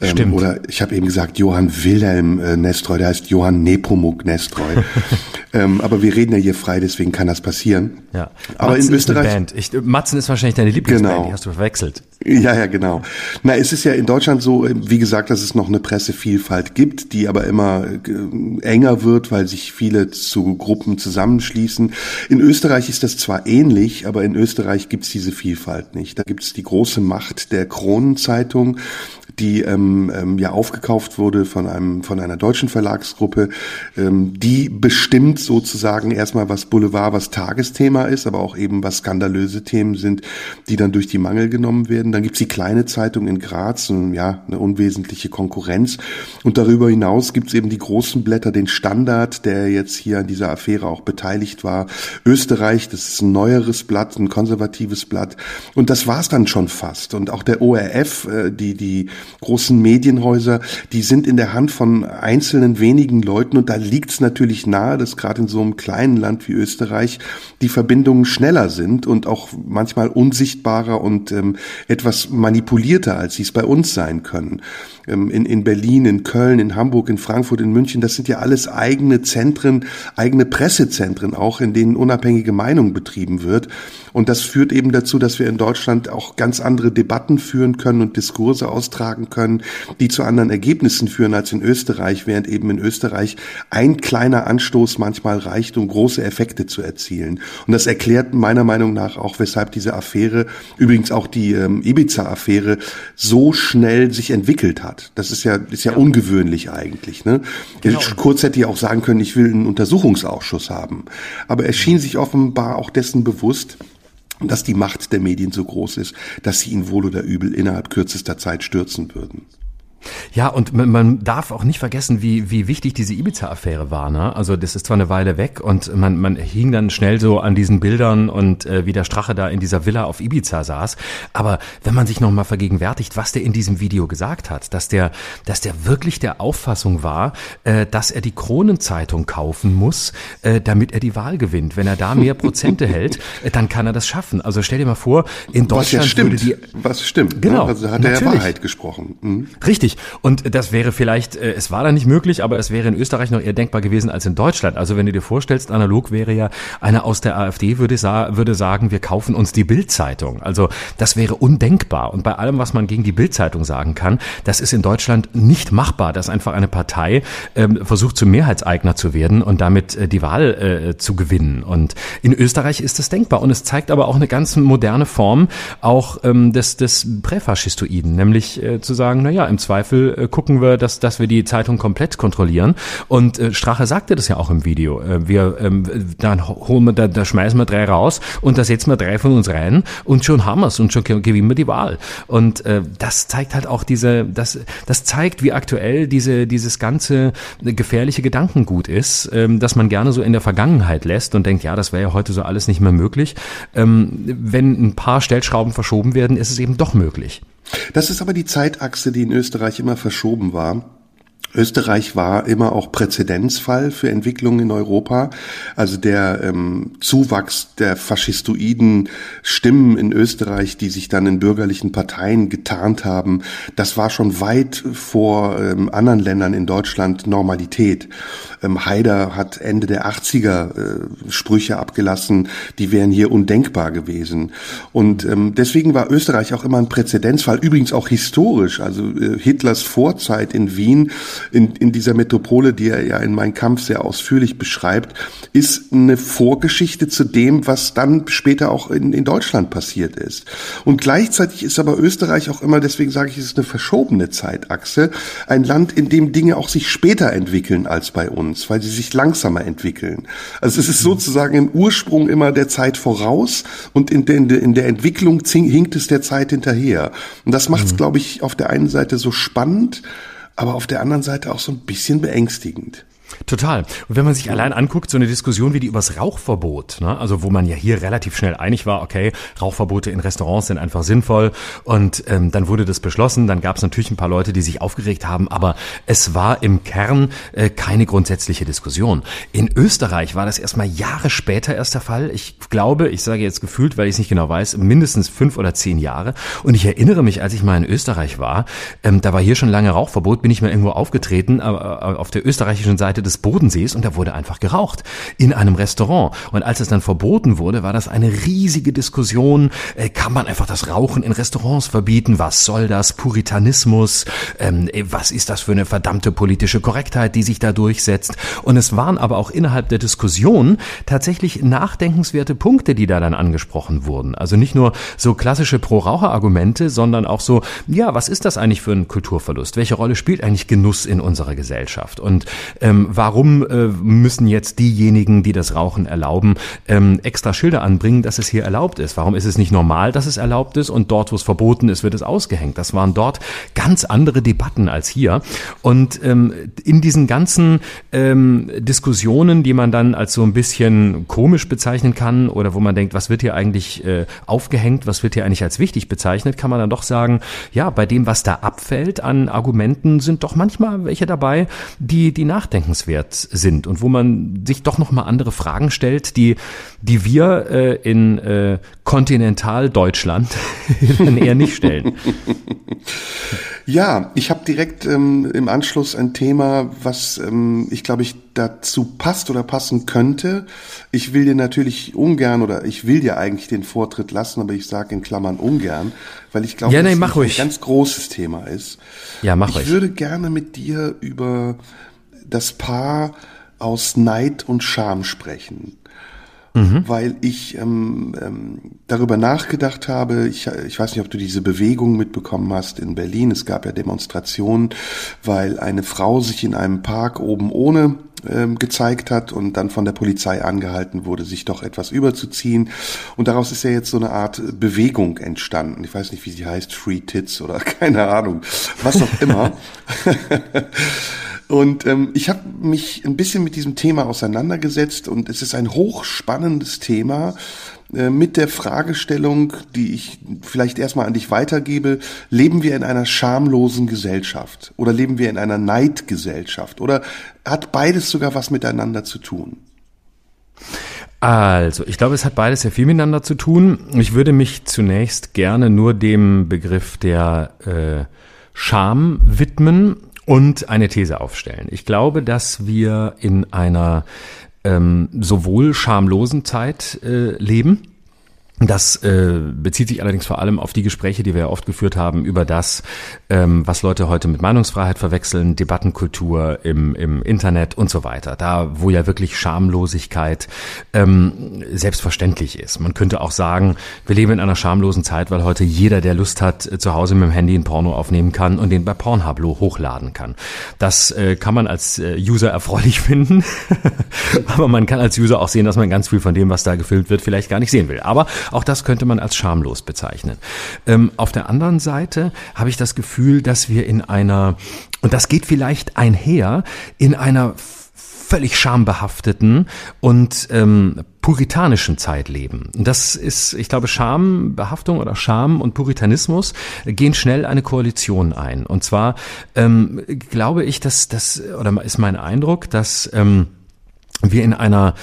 Speaker 1: Ähm, Stimmt. Oder ich habe eben gesagt, Johann Wilhelm äh, Nestroy, der heißt Johann Nepomuk Nestroy. ähm, aber wir reden ja hier frei, deswegen kann das passieren.
Speaker 2: Ja. Aber Matzen in Österreich. Ist eine Band. Ich, Matzen ist wahrscheinlich deine Lieblingsband, genau. die hast du verwechselt.
Speaker 1: Ja, ja, genau. Na, es ist ja in Deutschland so, äh, wie gesagt, dass es noch eine Pressevielfalt gibt, die aber immer äh, enger wird, weil sich viele zu Gruppen zusammenschließen. In Österreich ist das zwar ähnlich, aber in Österreich gibt's diese Vielfalt nicht. Da gibt's die große Macht der Kronenzeitung, die ähm, ähm, ja aufgekauft wurde von einem von einer deutschen Verlagsgruppe, ähm, die bestimmt sozusagen erstmal was Boulevard, was Tagesthema ist, aber auch eben was skandalöse Themen sind, die dann durch die Mangel genommen werden. Dann gibt's die kleine Zeitung in Graz, und, ja eine unwesentliche Konkurrenz. Und darüber hinaus gibt's eben die großen Blätter, den Standard, der jetzt hier an dieser Affäre auch beteiligt war. Österreich, das ist ein neueres Blatt, ein konservatives Blatt. Und das war's dann schon fast. Und auch der ORF, äh, die die großen Medienhäuser, die sind in der Hand von einzelnen wenigen Leuten und da liegt es natürlich nahe, dass gerade in so einem kleinen Land wie Österreich die Verbindungen schneller sind und auch manchmal unsichtbarer und ähm, etwas manipulierter, als sie es bei uns sein können. Ähm, in, in Berlin, in Köln, in Hamburg, in Frankfurt, in München, das sind ja alles eigene Zentren, eigene Pressezentren auch, in denen unabhängige Meinung betrieben wird. Und das führt eben dazu, dass wir in Deutschland auch ganz andere Debatten führen können und Diskurse austragen können, die zu anderen Ergebnissen führen als in Österreich, während eben in Österreich ein kleiner Anstoß manchmal reicht, um große Effekte zu erzielen. Und das erklärt meiner Meinung nach auch, weshalb diese Affäre, übrigens auch die ähm, Ibiza-Affäre, so schnell sich entwickelt hat. Das ist ja, ist ja, ja. ungewöhnlich eigentlich. Ne? Genau. Kurz hätte ich auch sagen können, ich will einen Untersuchungsausschuss haben. Aber er schien sich offenbar auch dessen bewusst, dass die Macht der Medien so groß ist, dass sie ihn wohl oder übel innerhalb kürzester Zeit stürzen würden.
Speaker 2: Ja, und man, man darf auch nicht vergessen, wie, wie wichtig diese Ibiza-Affäre war. Ne? Also das ist zwar eine Weile weg und man, man hing dann schnell so an diesen Bildern und äh, wie der Strache da in dieser Villa auf Ibiza saß. Aber wenn man sich nochmal vergegenwärtigt, was der in diesem Video gesagt hat, dass der, dass der wirklich der Auffassung war, äh, dass er die Kronenzeitung kaufen muss, äh, damit er die Wahl gewinnt. Wenn er da mehr Prozente hält, äh, dann kann er das schaffen. Also stell dir mal vor, in Deutschland
Speaker 1: was ja stimmt,
Speaker 2: würde die...
Speaker 1: Was stimmt.
Speaker 2: Genau.
Speaker 1: Also hat er ja Wahrheit gesprochen.
Speaker 2: Mhm. Richtig. Und das wäre vielleicht, äh, es war da nicht möglich, aber es wäre in Österreich noch eher denkbar gewesen als in Deutschland. Also wenn du dir vorstellst, analog wäre ja einer aus der AfD würde, sa würde sagen, wir kaufen uns die Bildzeitung. Also das wäre undenkbar. Und bei allem, was man gegen die Bildzeitung sagen kann, das ist in Deutschland nicht machbar, dass einfach eine Partei ähm, versucht, zum Mehrheitseigner zu werden und damit äh, die Wahl äh, zu gewinnen. Und in Österreich ist das denkbar. Und es zeigt aber auch eine ganz moderne Form auch ähm, des, des Präfaschistoiden, nämlich äh, zu sagen, na ja, im Zweifel äh, gucken wir, dass, dass wir die Zeitung komplett kontrollieren. Und äh, Strache sagte das ja auch im Video. Äh, wir, ähm, dann holen wir, da, da schmeißen wir drei raus und da setzen wir drei von uns rein und schon haben wir's und schon gewinnen wir die Wahl. Und äh, das zeigt halt auch diese, das, das zeigt, wie aktuell diese, dieses ganze gefährliche Gedankengut ist, ähm, dass man gerne so in der Vergangenheit lässt und denkt, ja, das wäre ja heute so alles nicht mehr möglich. Ähm, wenn ein paar Stellschrauben verschoben werden, ist es eben doch möglich.
Speaker 1: Das ist aber die Zeitachse, die in Österreich immer verschoben war. Österreich war immer auch Präzedenzfall für Entwicklungen in Europa. Also der ähm, Zuwachs der faschistoiden Stimmen in Österreich, die sich dann in bürgerlichen Parteien getarnt haben, das war schon weit vor ähm, anderen Ländern in Deutschland Normalität. Ähm, Haider hat Ende der 80er äh, Sprüche abgelassen, die wären hier undenkbar gewesen. Und ähm, deswegen war Österreich auch immer ein Präzedenzfall, übrigens auch historisch. Also äh, Hitlers Vorzeit in Wien in, in dieser Metropole, die er ja in Mein Kampf sehr ausführlich beschreibt, ist eine Vorgeschichte zu dem, was dann später auch in, in Deutschland passiert ist. Und gleichzeitig ist aber Österreich auch immer, deswegen sage ich, es ist eine verschobene Zeitachse, ein Land, in dem Dinge auch sich später entwickeln als bei uns, weil sie sich langsamer entwickeln. Also es ist sozusagen im Ursprung immer der Zeit voraus und in der, in der Entwicklung hinkt es der Zeit hinterher. Und das macht es, mhm. glaube ich, auf der einen Seite so spannend, aber auf der anderen Seite auch so ein bisschen beängstigend.
Speaker 2: Total. Und wenn man sich allein anguckt, so eine Diskussion wie die übers Rauchverbot, ne? also wo man ja hier relativ schnell einig war, okay, Rauchverbote in Restaurants sind einfach sinnvoll und ähm, dann wurde das beschlossen, dann gab es natürlich ein paar Leute, die sich aufgeregt haben, aber es war im Kern äh, keine grundsätzliche Diskussion. In Österreich war das erstmal Jahre später erst der Fall. Ich glaube, ich sage jetzt gefühlt, weil ich es nicht genau weiß, mindestens fünf oder zehn Jahre. Und ich erinnere mich, als ich mal in Österreich war, ähm, da war hier schon lange Rauchverbot, bin ich mal irgendwo aufgetreten, aber äh, auf der österreichischen Seite des Bodensees und da wurde einfach geraucht in einem Restaurant. Und als es dann verboten wurde, war das eine riesige Diskussion. Äh, kann man einfach das Rauchen in Restaurants verbieten? Was soll das? Puritanismus? Ähm, äh, was ist das für eine verdammte politische Korrektheit, die sich da durchsetzt? Und es waren aber auch innerhalb der Diskussion tatsächlich nachdenkenswerte Punkte, die da dann angesprochen wurden. Also nicht nur so klassische Pro-Raucher-Argumente, sondern auch so, ja, was ist das eigentlich für ein Kulturverlust? Welche Rolle spielt eigentlich Genuss in unserer Gesellschaft? Und ähm, warum äh, müssen jetzt diejenigen, die das Rauchen erlauben, ähm, extra Schilder anbringen, dass es hier erlaubt ist? Warum ist es nicht normal, dass es erlaubt ist und dort, wo es verboten ist, wird es ausgehängt? Das waren dort ganz andere Debatten als hier. Und ähm, in diesen ganzen ähm, Diskussionen, die man dann als so ein bisschen komisch bezeichnen kann oder wo man denkt, was wird hier eigentlich äh, aufgehängt, was wird hier eigentlich als wichtig bezeichnet, kann man dann doch sagen, ja, bei dem, was da abfällt an Argumenten, sind doch manchmal welche dabei, die, die nachdenkenswert bemerkenswert sind und wo man sich doch noch mal andere Fragen stellt, die die wir äh, in äh, Kontinentaldeutschland dann eher nicht stellen.
Speaker 1: Ja, ich habe direkt ähm, im Anschluss ein Thema, was ähm, ich glaube ich dazu passt oder passen könnte. Ich will dir natürlich ungern oder ich will dir eigentlich den Vortritt lassen, aber ich sage in Klammern ungern, weil ich glaube,
Speaker 2: ja, nee,
Speaker 1: dass das ein ganz großes Thema ist.
Speaker 2: Ja, mach
Speaker 1: ich
Speaker 2: ruhig.
Speaker 1: Ich würde gerne mit dir über das Paar aus Neid und Scham sprechen. mhm. weil ich ähm, ähm, darüber nachgedacht habe, ich, ich weiß nicht, ob du diese Bewegung mitbekommen hast in Berlin, es gab ja Demonstrationen, weil eine Frau sich in einem Park oben ohne ähm, gezeigt hat und dann von der Polizei angehalten wurde, sich doch etwas überzuziehen. Und daraus ist ja jetzt so eine Art Bewegung entstanden. Ich weiß nicht, wie sie heißt, Free Tits oder keine Ahnung, was auch immer. Und ähm, ich habe mich ein bisschen mit diesem Thema auseinandergesetzt und es ist ein hochspannendes Thema äh, mit der Fragestellung, die ich vielleicht erstmal an dich weitergebe, leben wir in einer schamlosen Gesellschaft oder leben wir in einer Neidgesellschaft oder hat beides sogar was miteinander zu tun?
Speaker 2: Also, ich glaube, es hat beides sehr viel miteinander zu tun. Ich würde mich zunächst gerne nur dem Begriff der äh, Scham widmen und eine These aufstellen. Ich glaube, dass wir in einer ähm, sowohl schamlosen Zeit äh, leben, das äh, bezieht sich allerdings vor allem auf die Gespräche, die wir ja oft geführt haben, über das, ähm, was Leute heute mit Meinungsfreiheit verwechseln, Debattenkultur im, im Internet und so weiter. Da, wo ja wirklich Schamlosigkeit ähm, selbstverständlich ist. Man könnte auch sagen, wir leben in einer schamlosen Zeit, weil heute jeder, der Lust hat, äh, zu Hause mit dem Handy ein Porno aufnehmen kann und den bei Pornhub hochladen kann. Das äh, kann man als äh, User erfreulich finden, aber man kann als User auch sehen, dass man ganz viel von dem, was da gefilmt wird, vielleicht gar nicht sehen will. Aber auch das könnte man als schamlos bezeichnen. Ähm, auf der anderen Seite habe ich das Gefühl, dass wir in einer, und das geht vielleicht einher, in einer völlig schambehafteten und ähm, puritanischen Zeit leben. Das ist, ich glaube, Schambehaftung oder Scham und Puritanismus gehen schnell eine Koalition ein. Und zwar ähm, glaube ich, dass das, oder ist mein Eindruck, dass ähm, wir in einer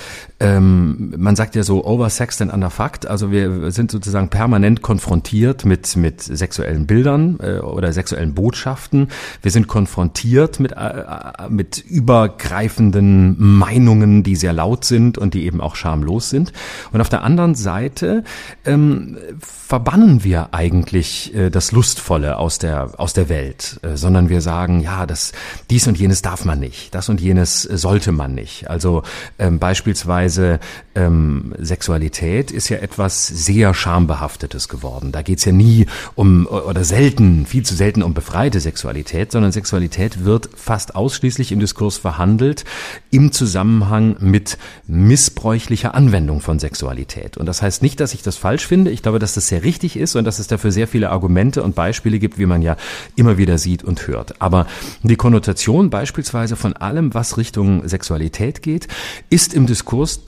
Speaker 2: ähm, man sagt ja so oversexed and underfucked, also wir sind sozusagen permanent konfrontiert mit mit sexuellen Bildern äh, oder sexuellen Botschaften. Wir sind konfrontiert mit äh, äh, mit übergreifenden Meinungen, die sehr laut sind und die eben auch schamlos sind. Und auf der anderen Seite ähm, verbannen wir eigentlich äh, das Lustvolle aus der aus der Welt, äh, sondern wir sagen, ja, das dies und jenes darf man nicht, das und jenes sollte man nicht. Also ähm, beispielsweise Beispielsweise ähm, Sexualität ist ja etwas sehr schambehaftetes geworden. Da geht's ja nie um oder selten, viel zu selten um befreite Sexualität, sondern Sexualität wird fast ausschließlich im Diskurs verhandelt im Zusammenhang mit missbräuchlicher Anwendung von Sexualität. Und das heißt nicht, dass ich das falsch finde. Ich glaube, dass das sehr richtig ist und dass es dafür sehr viele Argumente und Beispiele gibt, wie man ja immer wieder sieht und hört. Aber die Konnotation beispielsweise von allem, was Richtung Sexualität geht, ist im Diskurs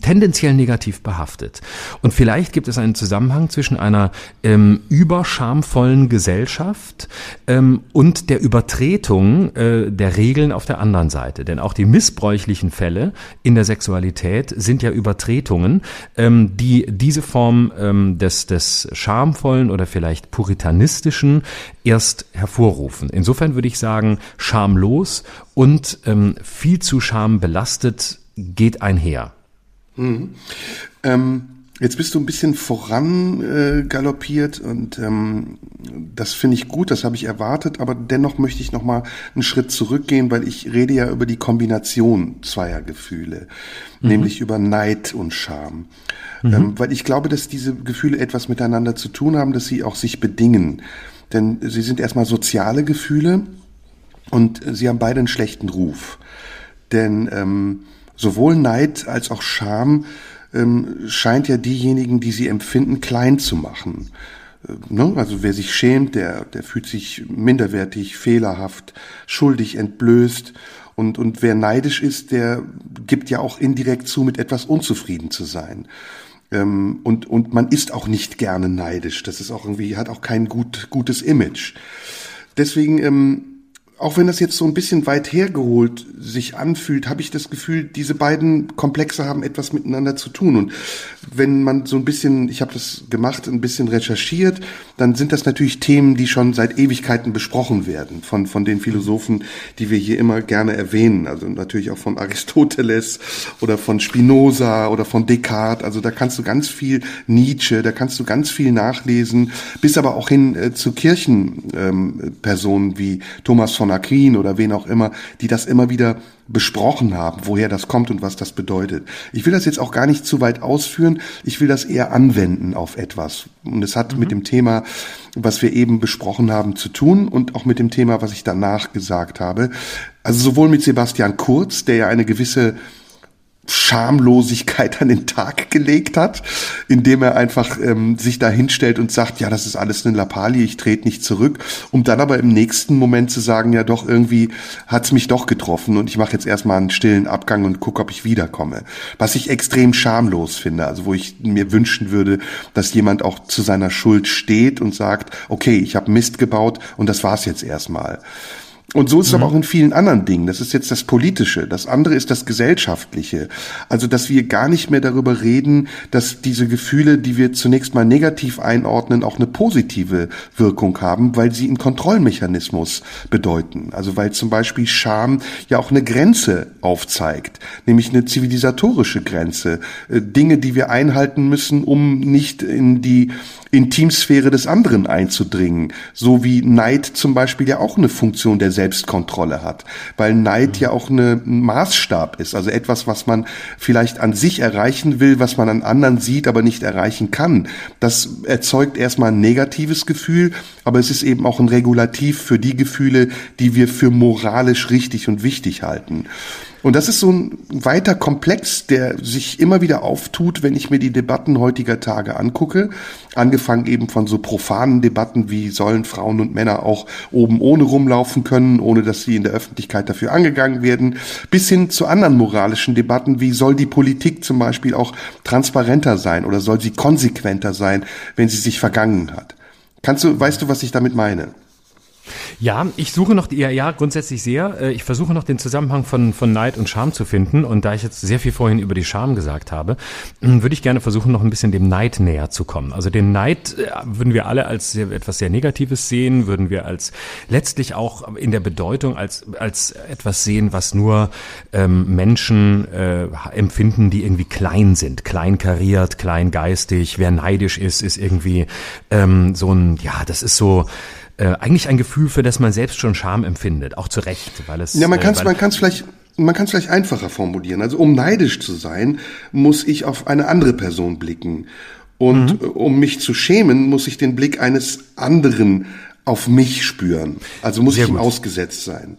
Speaker 2: tendenziell negativ behaftet. Und vielleicht gibt es einen Zusammenhang zwischen einer ähm, überschamvollen Gesellschaft ähm, und der Übertretung äh, der Regeln auf der anderen Seite. Denn auch die missbräuchlichen Fälle in der Sexualität sind ja Übertretungen, ähm, die diese Form ähm, des, des schamvollen oder vielleicht puritanistischen erst hervorrufen. Insofern würde ich sagen, schamlos und ähm, viel zu schambelastet geht einher.
Speaker 1: Mhm. Ähm, jetzt bist du ein bisschen voran äh, galoppiert und ähm, das finde ich gut, das habe ich erwartet, aber dennoch möchte ich noch mal einen Schritt zurückgehen, weil ich rede ja über die Kombination zweier Gefühle, mhm. nämlich über Neid und Scham. Mhm. Ähm, weil ich glaube, dass diese Gefühle etwas miteinander zu tun haben, dass sie auch sich bedingen. Denn sie sind erstmal soziale Gefühle und sie haben beide einen schlechten Ruf. Denn ähm, sowohl Neid als auch Scham ähm, scheint ja diejenigen, die sie empfinden, klein zu machen. Äh, ne? Also wer sich schämt, der, der fühlt sich minderwertig, fehlerhaft, schuldig, entblößt. Und, und wer neidisch ist, der gibt ja auch indirekt zu, mit etwas unzufrieden zu sein. Ähm, und, und man ist auch nicht gerne neidisch. Das ist auch irgendwie, hat auch kein gut, gutes Image. Deswegen ähm, auch wenn das jetzt so ein bisschen weit hergeholt sich anfühlt, habe ich das Gefühl, diese beiden Komplexe haben etwas miteinander zu tun. Und wenn man so ein bisschen, ich habe das gemacht, ein bisschen recherchiert, dann sind das natürlich Themen, die schon seit Ewigkeiten besprochen werden von, von den Philosophen, die wir hier immer gerne erwähnen. Also natürlich auch von Aristoteles oder von Spinoza oder von Descartes. Also da kannst du ganz viel Nietzsche, da kannst du ganz viel nachlesen, bis aber auch hin äh, zu Kirchenpersonen ähm, wie Thomas von von Aquin oder wen auch immer, die das immer wieder besprochen haben, woher das kommt und was das bedeutet. Ich will das jetzt auch gar nicht zu weit ausführen. Ich will das eher anwenden auf etwas. Und es hat mhm. mit dem Thema, was wir eben besprochen haben, zu tun und auch mit dem Thema, was ich danach gesagt habe. Also sowohl mit Sebastian Kurz, der ja eine gewisse Schamlosigkeit an den Tag gelegt hat, indem er einfach ähm, sich da hinstellt und sagt, ja, das ist alles eine Lappalie, ich trete nicht zurück, um dann aber im nächsten Moment zu sagen, ja doch, irgendwie hat's mich doch getroffen und ich mache jetzt erstmal einen stillen Abgang und gucke, ob ich wiederkomme. Was ich extrem schamlos finde, also wo ich mir wünschen würde, dass jemand auch zu seiner Schuld steht und sagt, okay, ich habe Mist gebaut und das war's jetzt erstmal. Und so ist es mhm. aber auch in vielen anderen Dingen. Das ist jetzt das Politische. Das andere ist das Gesellschaftliche. Also, dass wir gar nicht mehr darüber reden, dass diese Gefühle, die wir zunächst mal negativ einordnen, auch eine positive Wirkung haben, weil sie einen Kontrollmechanismus bedeuten. Also, weil zum Beispiel Scham ja auch eine Grenze aufzeigt, nämlich eine zivilisatorische Grenze. Äh, Dinge, die wir einhalten müssen, um nicht in die Intimsphäre des anderen einzudringen. So wie Neid zum Beispiel ja auch eine Funktion der Selbstkontrolle hat. Weil Neid ja auch eine, ein Maßstab ist. Also etwas, was man vielleicht an sich erreichen will, was man an anderen sieht, aber nicht erreichen kann. Das erzeugt erstmal ein negatives Gefühl, aber es ist eben auch ein Regulativ für die Gefühle, die wir für moralisch richtig und wichtig halten. Und das ist so ein weiter Komplex, der sich immer wieder auftut, wenn ich mir die Debatten heutiger Tage angucke. Angefangen eben von so profanen Debatten wie sollen Frauen und Männer auch oben ohne rumlaufen können, ohne dass sie in der Öffentlichkeit dafür angegangen werden, bis hin zu anderen moralischen Debatten wie soll die Politik zum Beispiel auch transparenter sein oder soll sie konsequenter sein, wenn sie sich vergangen hat. Kannst du, weißt du, was ich damit meine?
Speaker 2: Ja, ich suche noch, ja, ja, grundsätzlich sehr. Äh, ich versuche noch den Zusammenhang von, von Neid und Scham zu finden. Und da ich jetzt sehr viel vorhin über die Scham gesagt habe, hm, würde ich gerne versuchen, noch ein bisschen dem Neid näher zu kommen. Also den Neid äh, würden wir alle als etwas sehr Negatives sehen, würden wir als letztlich auch in der Bedeutung als, als etwas sehen, was nur ähm, Menschen äh, empfinden, die irgendwie klein sind, kleinkariert, kleingeistig. Wer neidisch ist, ist irgendwie ähm, so ein, ja, das ist so, äh, eigentlich ein Gefühl, für das man selbst schon Scham empfindet, auch zu Recht, weil es.
Speaker 1: Ja, man kann es, äh, man kann es vielleicht man kann es vielleicht einfacher formulieren. Also um neidisch zu sein, muss ich auf eine andere Person blicken. Und mhm. um mich zu schämen, muss ich den Blick eines anderen auf mich spüren. Also muss Sehr ich ihm ausgesetzt sein.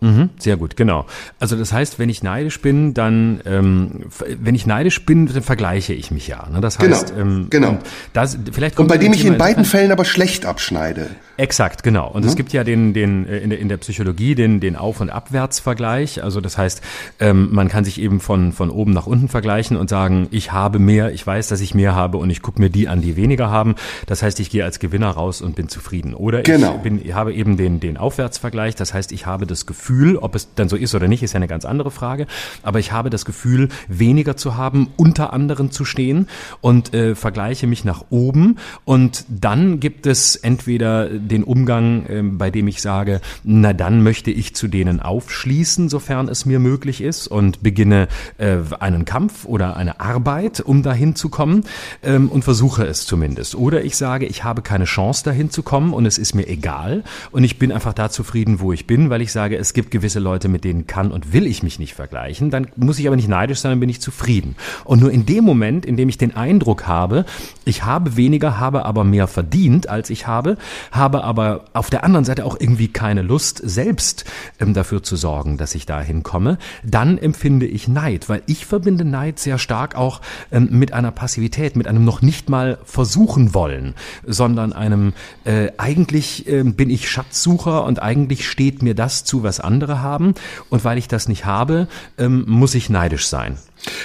Speaker 2: Mhm, sehr gut, genau. Also das heißt, wenn ich neidisch bin, dann, ähm, wenn ich neidisch bin, dann vergleiche ich mich ja. Ne? Das
Speaker 1: heißt, genau, ähm, genau. Das, vielleicht kommt und bei dem ich in beiden Fällen aber schlecht abschneide.
Speaker 2: Exakt, genau. Und mhm. es gibt ja den, den äh, in der, in der Psychologie den, den Auf- und Abwärtsvergleich. Also das heißt, ähm, man kann sich eben von, von oben nach unten vergleichen und sagen, ich habe mehr, ich weiß, dass ich mehr habe und ich gucke mir die an, die weniger haben. Das heißt, ich gehe als Gewinner raus und bin zufrieden. Oder genau. ich bin, ich habe eben den, den Aufwärtsvergleich. Das heißt, ich habe das Gefühl, ob es dann so ist oder nicht, ist ja eine ganz andere Frage. Aber ich habe das Gefühl, weniger zu haben, unter anderen zu stehen und äh, vergleiche mich nach oben. Und dann gibt es entweder den Umgang, äh, bei dem ich sage, na dann möchte ich zu denen aufschließen, sofern es mir möglich ist und beginne äh, einen Kampf oder eine Arbeit, um dahin zu kommen ähm, und versuche es zumindest. Oder ich sage, ich habe keine Chance dahin zu kommen und es ist mir egal und ich bin einfach da zufrieden, wo ich bin, weil ich sage, es gibt gewisse Leute, mit denen kann und will ich mich nicht vergleichen. Dann muss ich aber nicht neidisch sein, dann bin ich zufrieden. Und nur in dem Moment, in dem ich den Eindruck habe, ich habe weniger, habe aber mehr verdient, als ich habe, habe aber auf der anderen Seite auch irgendwie keine Lust, selbst ähm, dafür zu sorgen, dass ich dahin komme, dann empfinde ich Neid, weil ich verbinde Neid sehr stark auch ähm, mit einer Passivität, mit einem noch nicht mal versuchen wollen, sondern einem äh, eigentlich äh, bin ich Schatzsucher und eigentlich steht mir das zu, was andere haben und weil ich das nicht habe, ähm, muss ich neidisch sein.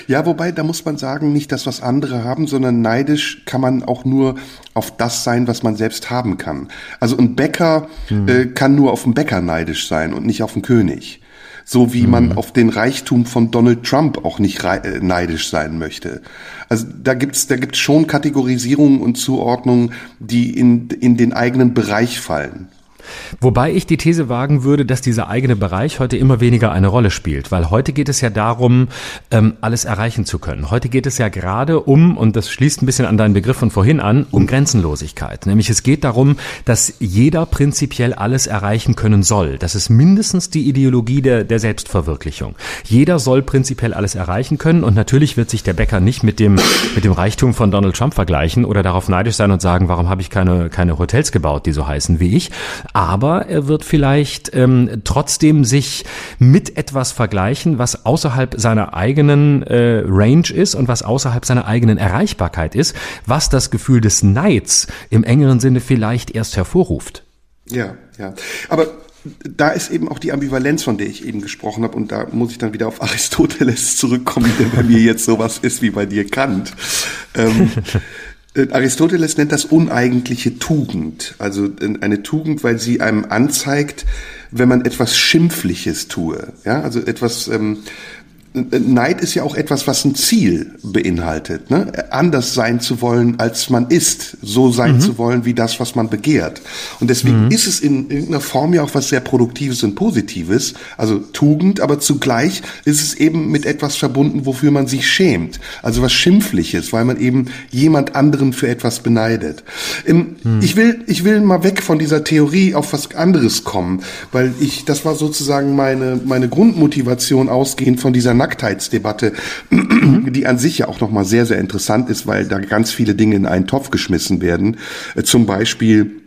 Speaker 1: Ja, wobei, da muss man sagen, nicht das, was andere haben, sondern neidisch kann man auch nur auf das sein, was man selbst haben kann. Also ein Bäcker mhm. äh, kann nur auf den Bäcker neidisch sein und nicht auf den König. So wie mhm. man auf den Reichtum von Donald Trump auch nicht äh, neidisch sein möchte. Also da gibt's da gibt's schon Kategorisierungen und Zuordnungen, die in, in den eigenen Bereich fallen.
Speaker 2: Wobei ich die These wagen würde, dass dieser eigene Bereich heute immer weniger eine Rolle spielt, weil heute geht es ja darum, ähm, alles erreichen zu können. Heute geht es ja gerade um, und das schließt ein bisschen an deinen Begriff von vorhin an, um Grenzenlosigkeit. Nämlich es geht darum, dass jeder prinzipiell alles erreichen können soll. Das ist mindestens die Ideologie der, der Selbstverwirklichung. Jeder soll prinzipiell alles erreichen können und natürlich wird sich der Bäcker nicht mit dem, mit dem Reichtum von Donald Trump vergleichen oder darauf neidisch sein und sagen, warum habe ich keine, keine Hotels gebaut, die so heißen wie ich aber er wird vielleicht ähm, trotzdem sich mit etwas vergleichen, was außerhalb seiner eigenen äh, Range ist und was außerhalb seiner eigenen Erreichbarkeit ist, was das Gefühl des Neids im engeren Sinne vielleicht erst hervorruft.
Speaker 1: Ja, ja. Aber da ist eben auch die Ambivalenz, von der ich eben gesprochen habe, und da muss ich dann wieder auf Aristoteles zurückkommen, der bei mir jetzt sowas ist wie bei dir Kant. Ähm, Äh, Aristoteles nennt das uneigentliche Tugend. Also äh, eine Tugend, weil sie einem anzeigt, wenn man etwas Schimpfliches tue. Ja, also etwas, ähm, Neid ist ja auch etwas, was ein Ziel beinhaltet. Ne? Anders sein zu wollen, als man ist. So sein mhm. zu wollen, wie das, was man begehrt. Und deswegen mhm. ist es in irgendeiner Form ja auch was sehr Produktives und Positives. Also Tugend, aber zugleich ist es eben mit etwas verbunden, wofür man sich schämt. Also was Schimpfliches, weil man eben jemand anderen für etwas beneidet. Mhm. Ich will, ich will mal weg von dieser Theorie auf was anderes kommen, weil ich, das war sozusagen meine, meine Grundmotivation ausgehend von dieser Nacktheitsdebatte, die an sich ja auch nochmal sehr, sehr interessant ist, weil da ganz viele Dinge in einen Topf geschmissen werden. Äh, zum Beispiel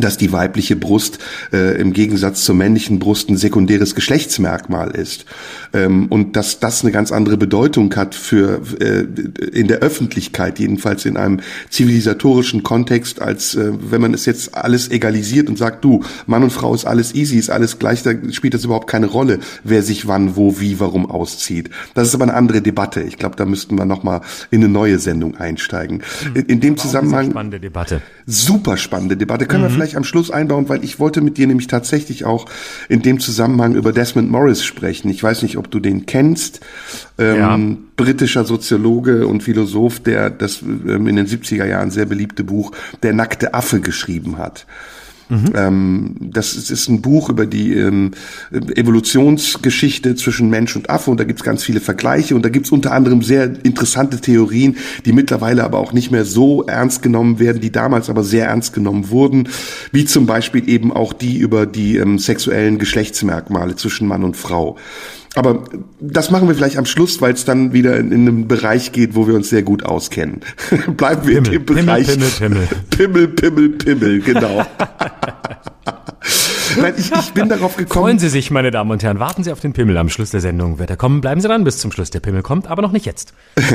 Speaker 1: dass die weibliche Brust äh, im Gegensatz zur männlichen Brust ein sekundäres Geschlechtsmerkmal ist. Ähm, und dass das eine ganz andere Bedeutung hat für äh, in der Öffentlichkeit jedenfalls in einem zivilisatorischen Kontext als äh, wenn man es jetzt alles egalisiert und sagt du Mann und Frau ist alles easy ist alles gleich da spielt das überhaupt keine Rolle wer sich wann wo wie warum auszieht. Das ist aber eine andere Debatte. Ich glaube da müssten wir noch mal in eine neue Sendung einsteigen. In, in dem Zusammenhang
Speaker 2: spannende Debatte?
Speaker 1: Super spannende Debatte. Können mhm. wir vielleicht am Schluss einbauen, weil ich wollte mit dir nämlich tatsächlich auch in dem Zusammenhang über Desmond Morris sprechen. Ich weiß nicht, ob du den kennst. Ähm, ja. Britischer Soziologe und Philosoph, der das ähm, in den 70er Jahren sehr beliebte Buch Der nackte Affe geschrieben hat. Mhm. Ähm, das ist, ist, ein Buch über die ähm, Evolutionsgeschichte zwischen Mensch und Affe und da gibt's ganz viele Vergleiche und da gibt's unter anderem sehr interessante Theorien, die mittlerweile aber auch nicht mehr so ernst genommen werden, die damals aber sehr ernst genommen wurden, wie zum Beispiel eben auch die über die ähm, sexuellen Geschlechtsmerkmale zwischen Mann und Frau. Aber das machen wir vielleicht am Schluss, weil es dann wieder in, in einen Bereich geht, wo wir uns sehr gut auskennen. Bleiben wir Pimmel, in dem Bereich.
Speaker 2: Pimmel, Pimmel,
Speaker 1: Pimmel, Pimmel, Pimmel, genau. Nein, ich, ich bin darauf gekommen.
Speaker 2: Freuen Sie sich, meine Damen und Herren. Warten Sie auf den Pimmel am Schluss der Sendung. Wird er kommen? Bleiben Sie dran bis zum Schluss. Der Pimmel kommt, aber noch nicht jetzt.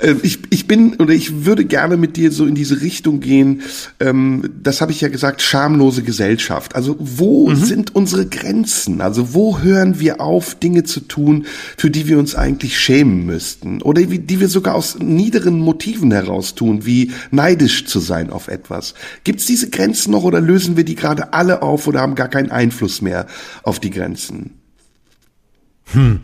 Speaker 1: Äh, ich, ich bin oder ich würde gerne mit dir so in diese Richtung gehen. Ähm, das habe ich ja gesagt, schamlose Gesellschaft. Also wo mhm. sind unsere Grenzen? Also wo hören wir auf, Dinge zu tun, für die wir uns eigentlich schämen müssten? Oder wie, die wir sogar aus niederen Motiven heraus tun, wie neidisch zu sein auf etwas. Gibt es diese Grenzen noch oder lösen wir die gerade alle auf oder haben gar keinen Einfluss mehr auf die Grenzen.
Speaker 2: Hm.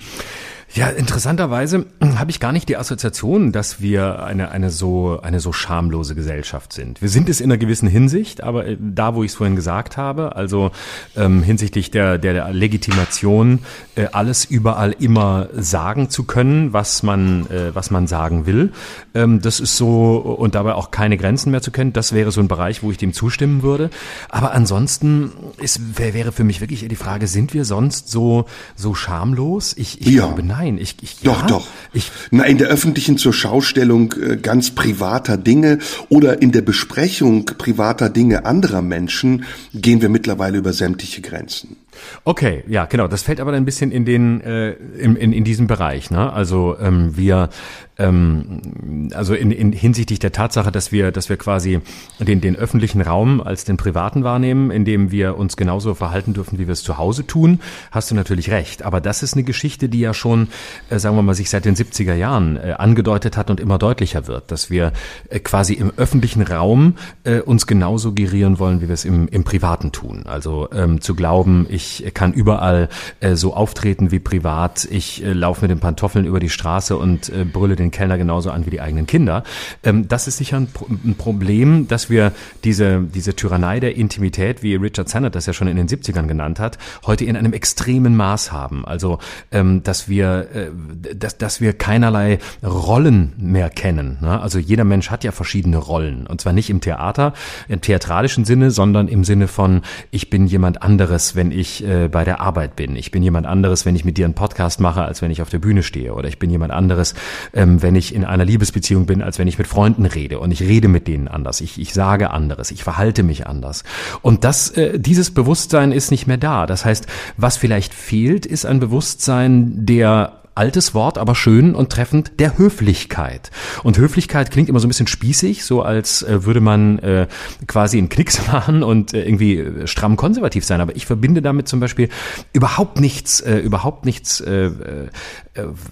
Speaker 2: Ja, interessanterweise habe ich gar nicht die Assoziation, dass wir eine, eine, so, eine so schamlose Gesellschaft sind. Wir sind es in einer gewissen Hinsicht, aber äh, da, wo ich es vorhin gesagt habe, also ähm, hinsichtlich der, der, der Legitimation, äh, alles überall immer sagen zu können, was man, äh, was man sagen will, ähm, das ist so, und dabei auch keine Grenzen mehr zu kennen, das wäre so ein Bereich, wo ich dem zustimmen würde. Aber ansonsten ist, wäre für mich wirklich eher die Frage, sind wir sonst so, so schamlos? Ich, ich ja. glaube, nein. Nein, ich, ich
Speaker 1: doch,
Speaker 2: ja,
Speaker 1: doch. Ich, Na, in der öffentlichen zur Schaustellung äh, ganz privater Dinge oder in der Besprechung privater Dinge anderer Menschen gehen wir mittlerweile über sämtliche Grenzen.
Speaker 2: Okay, ja, genau. Das fällt aber ein bisschen in den äh, in, in, in diesem Bereich. Ne? Also ähm, wir ähm, also in, in hinsichtlich der Tatsache, dass wir dass wir quasi den den öffentlichen Raum als den privaten wahrnehmen, in dem wir uns genauso verhalten dürfen, wie wir es zu Hause tun, hast du natürlich recht. Aber das ist eine Geschichte, die ja schon, äh, sagen wir mal, sich seit den 70er Jahren äh, angedeutet hat und immer deutlicher wird, dass wir äh, quasi im öffentlichen Raum äh, uns genauso gerieren wollen, wie wir es im, im Privaten tun. Also ähm, zu glauben, ich ich kann überall äh, so auftreten wie privat. Ich äh, laufe mit den Pantoffeln über die Straße und äh, brülle den Kellner genauso an wie die eigenen Kinder. Ähm, das ist sicher ein, ein, Problem, dass wir diese, diese Tyrannei der Intimität, wie Richard Sennett das ja schon in den 70ern genannt hat, heute in einem extremen Maß haben. Also, ähm, dass wir, äh, dass, dass wir keinerlei Rollen mehr kennen. Ne? Also jeder Mensch hat ja verschiedene Rollen. Und zwar nicht im Theater, im theatralischen Sinne, sondern im Sinne von, ich bin jemand anderes, wenn ich äh, bei der Arbeit bin. Ich bin jemand anderes, wenn ich mit dir einen Podcast mache, als wenn ich auf der Bühne stehe. Oder ich bin jemand anderes, ähm, wenn ich in einer Liebesbeziehung bin, als wenn ich mit Freunden rede. Und ich rede mit denen anders. Ich, ich sage anderes. Ich verhalte mich anders. Und das, äh, dieses Bewusstsein ist nicht mehr da. Das heißt, was vielleicht fehlt, ist ein Bewusstsein der altes Wort, aber schön und treffend, der Höflichkeit. Und Höflichkeit klingt immer so ein bisschen spießig, so als äh, würde man äh, quasi einen Knicks machen und äh, irgendwie äh, stramm konservativ sein. Aber ich verbinde damit zum Beispiel überhaupt nichts, äh, überhaupt nichts äh, äh,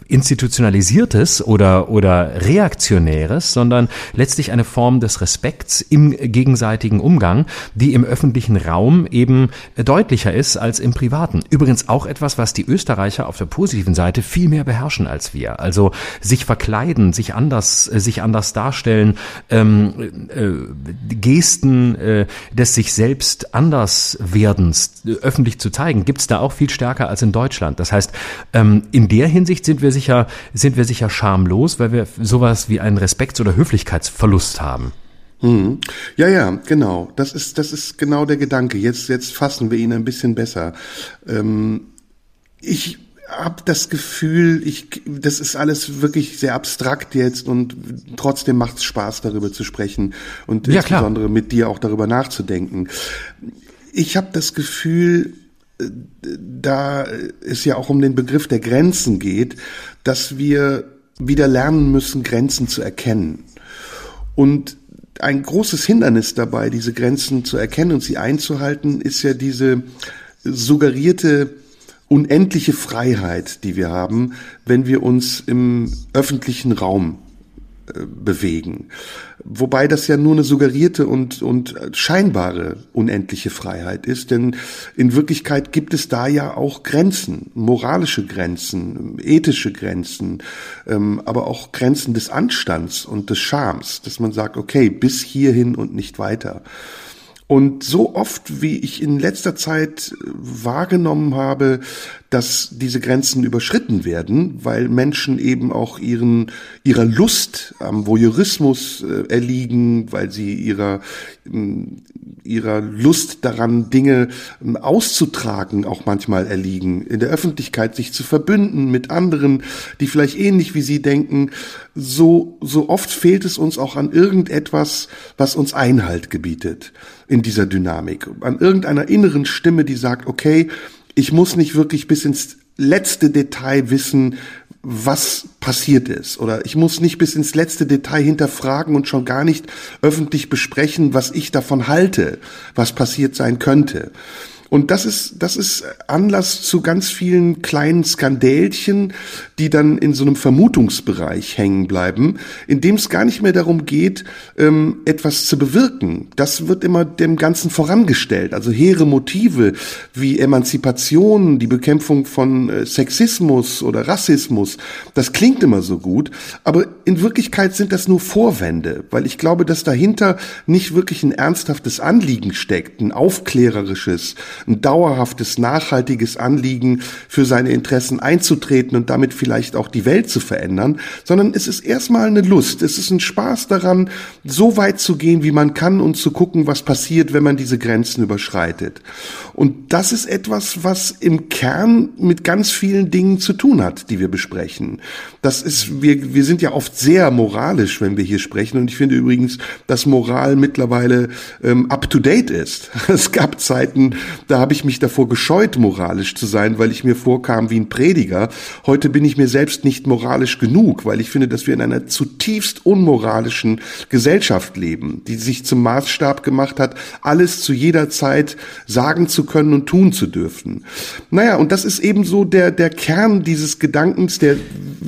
Speaker 2: institutionalisiertes oder oder reaktionäres, sondern letztlich eine Form des Respekts im gegenseitigen Umgang, die im öffentlichen Raum eben deutlicher ist als im privaten. Übrigens auch etwas, was die Österreicher auf der positiven Seite viel viel mehr beherrschen als wir. Also sich verkleiden, sich anders, äh, sich anders darstellen, ähm, äh, Gesten äh, des sich selbst anders werdens äh, öffentlich zu zeigen, gibt's da auch viel stärker als in Deutschland. Das heißt, ähm, in der Hinsicht sind wir sicher, sind wir sicher schamlos, weil wir sowas wie einen Respekts- oder Höflichkeitsverlust haben.
Speaker 1: Hm. Ja, ja, genau. Das ist, das ist genau der Gedanke. Jetzt, jetzt fassen wir ihn ein bisschen besser. Ähm, ich habe das Gefühl, ich, das ist alles wirklich sehr abstrakt jetzt und trotzdem macht es Spaß, darüber zu sprechen und ja, insbesondere klar. mit dir auch darüber nachzudenken. Ich habe das Gefühl, da es ja auch um den Begriff der Grenzen geht, dass wir wieder lernen müssen, Grenzen zu erkennen. Und ein großes Hindernis dabei, diese Grenzen zu erkennen und sie einzuhalten, ist ja diese suggerierte unendliche Freiheit, die wir haben, wenn wir uns im öffentlichen Raum äh, bewegen. Wobei das ja nur eine suggerierte und, und scheinbare unendliche Freiheit ist, denn in Wirklichkeit gibt es da ja auch Grenzen, moralische Grenzen, ethische Grenzen, ähm, aber auch Grenzen des Anstands und des Schams, dass man sagt, okay, bis hierhin und nicht weiter. Und so oft, wie ich in letzter Zeit wahrgenommen habe, dass diese Grenzen überschritten werden, weil Menschen eben auch ihren, ihrer Lust am Voyeurismus äh, erliegen, weil sie ihrer, ihrer Lust daran, Dinge auszutragen, auch manchmal erliegen, in der Öffentlichkeit sich zu verbünden mit anderen, die vielleicht ähnlich wie sie denken, so, so oft fehlt es uns auch an irgendetwas, was uns Einhalt gebietet in dieser Dynamik, an irgendeiner inneren Stimme, die sagt, okay, ich muss nicht wirklich bis ins letzte Detail wissen, was passiert ist. Oder ich muss nicht bis ins letzte Detail hinterfragen und schon gar nicht öffentlich besprechen, was ich davon halte, was passiert sein könnte. Und das ist, das ist Anlass zu ganz vielen kleinen Skandälchen, die dann in so einem Vermutungsbereich hängen bleiben, in dem es gar nicht mehr darum geht, ähm, etwas zu bewirken. Das wird immer dem Ganzen vorangestellt. Also hehre Motive wie Emanzipation, die Bekämpfung von äh, Sexismus oder Rassismus, das klingt immer so gut, aber in Wirklichkeit sind das nur Vorwände, weil ich glaube, dass dahinter nicht wirklich ein ernsthaftes Anliegen steckt, ein aufklärerisches, ein dauerhaftes, nachhaltiges Anliegen, für seine Interessen einzutreten und damit vielleicht auch die Welt zu verändern, sondern es ist erstmal eine Lust, es ist ein Spaß daran, so weit zu gehen, wie man kann und zu gucken, was passiert, wenn man diese Grenzen überschreitet. Und das ist etwas, was im Kern mit ganz vielen Dingen zu tun hat, die wir besprechen. Das ist, wir, wir sind ja oft sehr moralisch, wenn wir hier sprechen. Und ich finde übrigens, dass Moral mittlerweile ähm, up to date ist. Es gab Zeiten, da habe ich mich davor gescheut, moralisch zu sein, weil ich mir vorkam wie ein Prediger. Heute bin ich mir selbst nicht moralisch genug, weil ich finde, dass wir in einer zutiefst unmoralischen Gesellschaft leben, die sich zum Maßstab gemacht hat, alles zu jeder Zeit sagen zu können und tun zu dürfen. Naja, und das ist eben so der, der Kern dieses Gedankens, der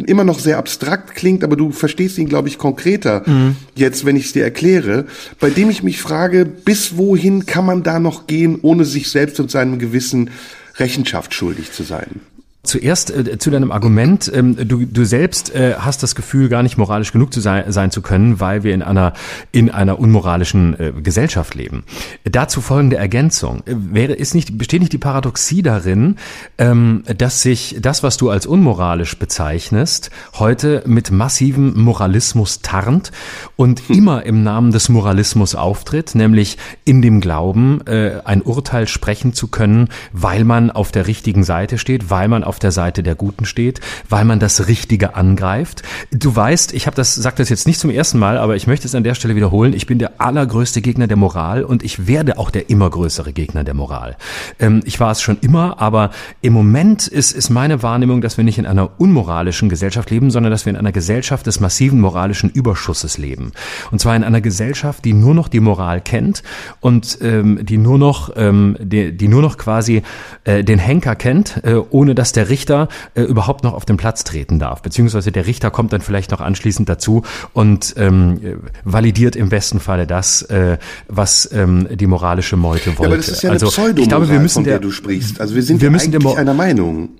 Speaker 1: immer noch sehr abstrakt klingt, aber du verstehst ihn, glaube ich, konkreter mhm. jetzt, wenn ich es dir erkläre, bei dem ich mich frage, bis wohin kann man da noch gehen, ohne sich selbst und seinem Gewissen Rechenschaft schuldig zu sein.
Speaker 2: Zuerst äh, zu deinem Argument, ähm, du, du selbst äh, hast das Gefühl, gar nicht moralisch genug zu sein, sein zu können, weil wir in einer, in einer unmoralischen äh, Gesellschaft leben. Dazu folgende Ergänzung. Äh, wäre, ist nicht, besteht nicht die Paradoxie darin, ähm, dass sich das, was du als unmoralisch bezeichnest, heute mit massivem Moralismus tarnt und hm. immer im Namen des Moralismus auftritt, nämlich in dem Glauben, äh, ein Urteil sprechen zu können, weil man auf der richtigen Seite steht, weil man auf der Seite der Guten steht, weil man das Richtige angreift. Du weißt, ich habe das, sag das jetzt nicht zum ersten Mal, aber ich möchte es an der Stelle wiederholen. Ich bin der allergrößte Gegner der Moral und ich werde auch der immer größere Gegner der Moral. Ähm, ich war es schon immer, aber im Moment ist, ist meine Wahrnehmung, dass wir nicht in einer unmoralischen Gesellschaft leben, sondern dass wir in einer Gesellschaft des massiven moralischen Überschusses leben. Und zwar in einer Gesellschaft, die nur noch die Moral kennt und ähm, die nur noch, ähm, die, die nur noch quasi äh, den Henker kennt, äh, ohne dass der der Richter äh, überhaupt noch auf den Platz treten darf. Beziehungsweise der Richter kommt dann vielleicht noch anschließend dazu und ähm, validiert im besten Falle das, äh, was ähm, die moralische Meute wollte. Ja, aber
Speaker 1: das ist ja also, eine ich glaube, wir müssen der, der du sprichst. Also wir sind wir ja müssen eigentlich einer Meinung.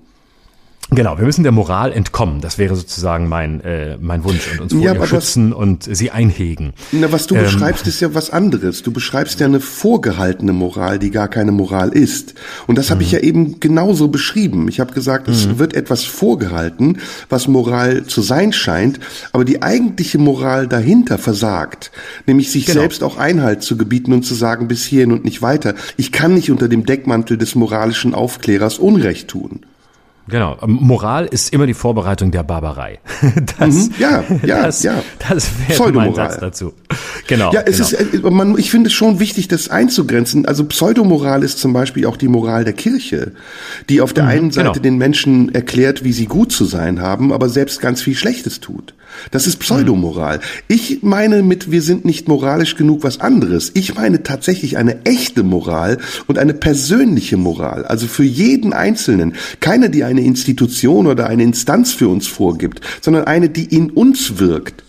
Speaker 2: Genau, wir müssen der Moral entkommen. Das wäre sozusagen mein, äh, mein Wunsch und uns vor ja, ihr schützen was, und sie einhegen.
Speaker 1: Na, was du ähm, beschreibst, ist ja was anderes. Du beschreibst ja eine vorgehaltene Moral, die gar keine Moral ist. Und das habe ich mhm. ja eben genauso beschrieben. Ich habe gesagt, es mhm. wird etwas vorgehalten, was Moral zu sein scheint, aber die eigentliche Moral dahinter versagt. Nämlich sich genau. selbst auch Einhalt zu gebieten und zu sagen, bis hierhin und nicht weiter. Ich kann nicht unter dem Deckmantel des moralischen Aufklärers Unrecht tun.
Speaker 2: Genau. Moral ist immer die Vorbereitung der Barbarei.
Speaker 1: Das, mhm. Ja, ja,
Speaker 2: das,
Speaker 1: ja.
Speaker 2: Das wäre mein Satz dazu.
Speaker 1: Genau. Ja, es genau. ist, man, ich finde es schon wichtig, das einzugrenzen. Also Pseudomoral ist zum Beispiel auch die Moral der Kirche, die auf der mhm, einen Seite genau. den Menschen erklärt, wie sie gut zu sein haben, aber selbst ganz viel Schlechtes tut. Das ist Pseudomoral. Ich meine mit, wir sind nicht moralisch genug was anderes. Ich meine tatsächlich eine echte Moral und eine persönliche Moral. Also für jeden Einzelnen. Keine, die eine Institution oder eine Instanz für uns vorgibt, sondern eine, die in uns wirkt.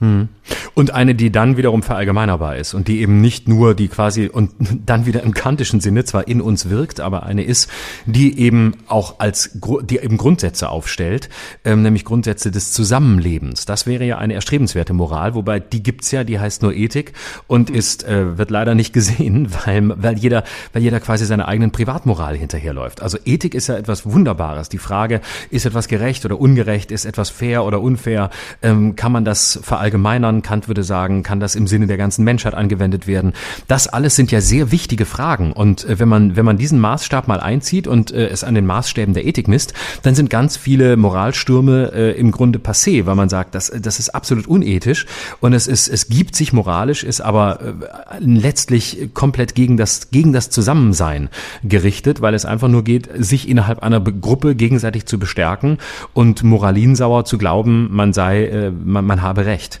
Speaker 2: Hm. Und eine, die dann wiederum verallgemeinerbar ist und die eben nicht nur die quasi und dann wieder im kantischen Sinne zwar in uns wirkt, aber eine ist, die eben auch als, die eben Grundsätze aufstellt, ähm, nämlich Grundsätze des Zusammenlebens. Das wäre ja eine erstrebenswerte Moral, wobei die gibt's ja, die heißt nur Ethik und ist, äh, wird leider nicht gesehen, weil, weil jeder, weil jeder quasi seiner eigenen Privatmoral hinterherläuft. Also Ethik ist ja etwas Wunderbares. Die Frage, ist etwas gerecht oder ungerecht, ist etwas fair oder unfair, ähm, kann man das verallgemeinern, Kant würde sagen, kann das im Sinne der ganzen Menschheit angewendet werden. Das alles sind ja sehr wichtige Fragen. Und äh, wenn man, wenn man diesen Maßstab mal einzieht und äh, es an den Maßstäben der Ethik misst, dann sind ganz viele Moralstürme äh, im Grunde passé, weil man sagt, das, das ist absolut unethisch und es ist, es gibt sich moralisch, ist aber äh, letztlich komplett gegen das, gegen das Zusammensein gerichtet, weil es einfach nur geht, sich innerhalb einer Gruppe gegenseitig zu bestärken und moralinsauer zu glauben, man sei, äh, man, man habe Recht.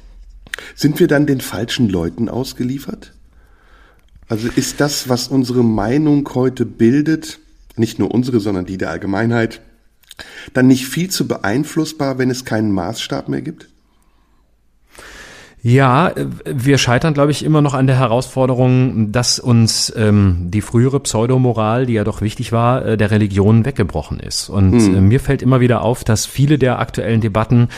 Speaker 1: Sind wir dann den falschen Leuten ausgeliefert? Also ist das, was unsere Meinung heute bildet, nicht nur unsere, sondern die der Allgemeinheit, dann nicht viel zu beeinflussbar, wenn es keinen Maßstab mehr gibt?
Speaker 2: Ja, wir scheitern, glaube ich, immer noch an der Herausforderung, dass uns ähm, die frühere Pseudomoral, die ja doch wichtig war, äh, der Religion weggebrochen ist. Und mhm. äh, mir fällt immer wieder auf, dass viele der aktuellen Debatten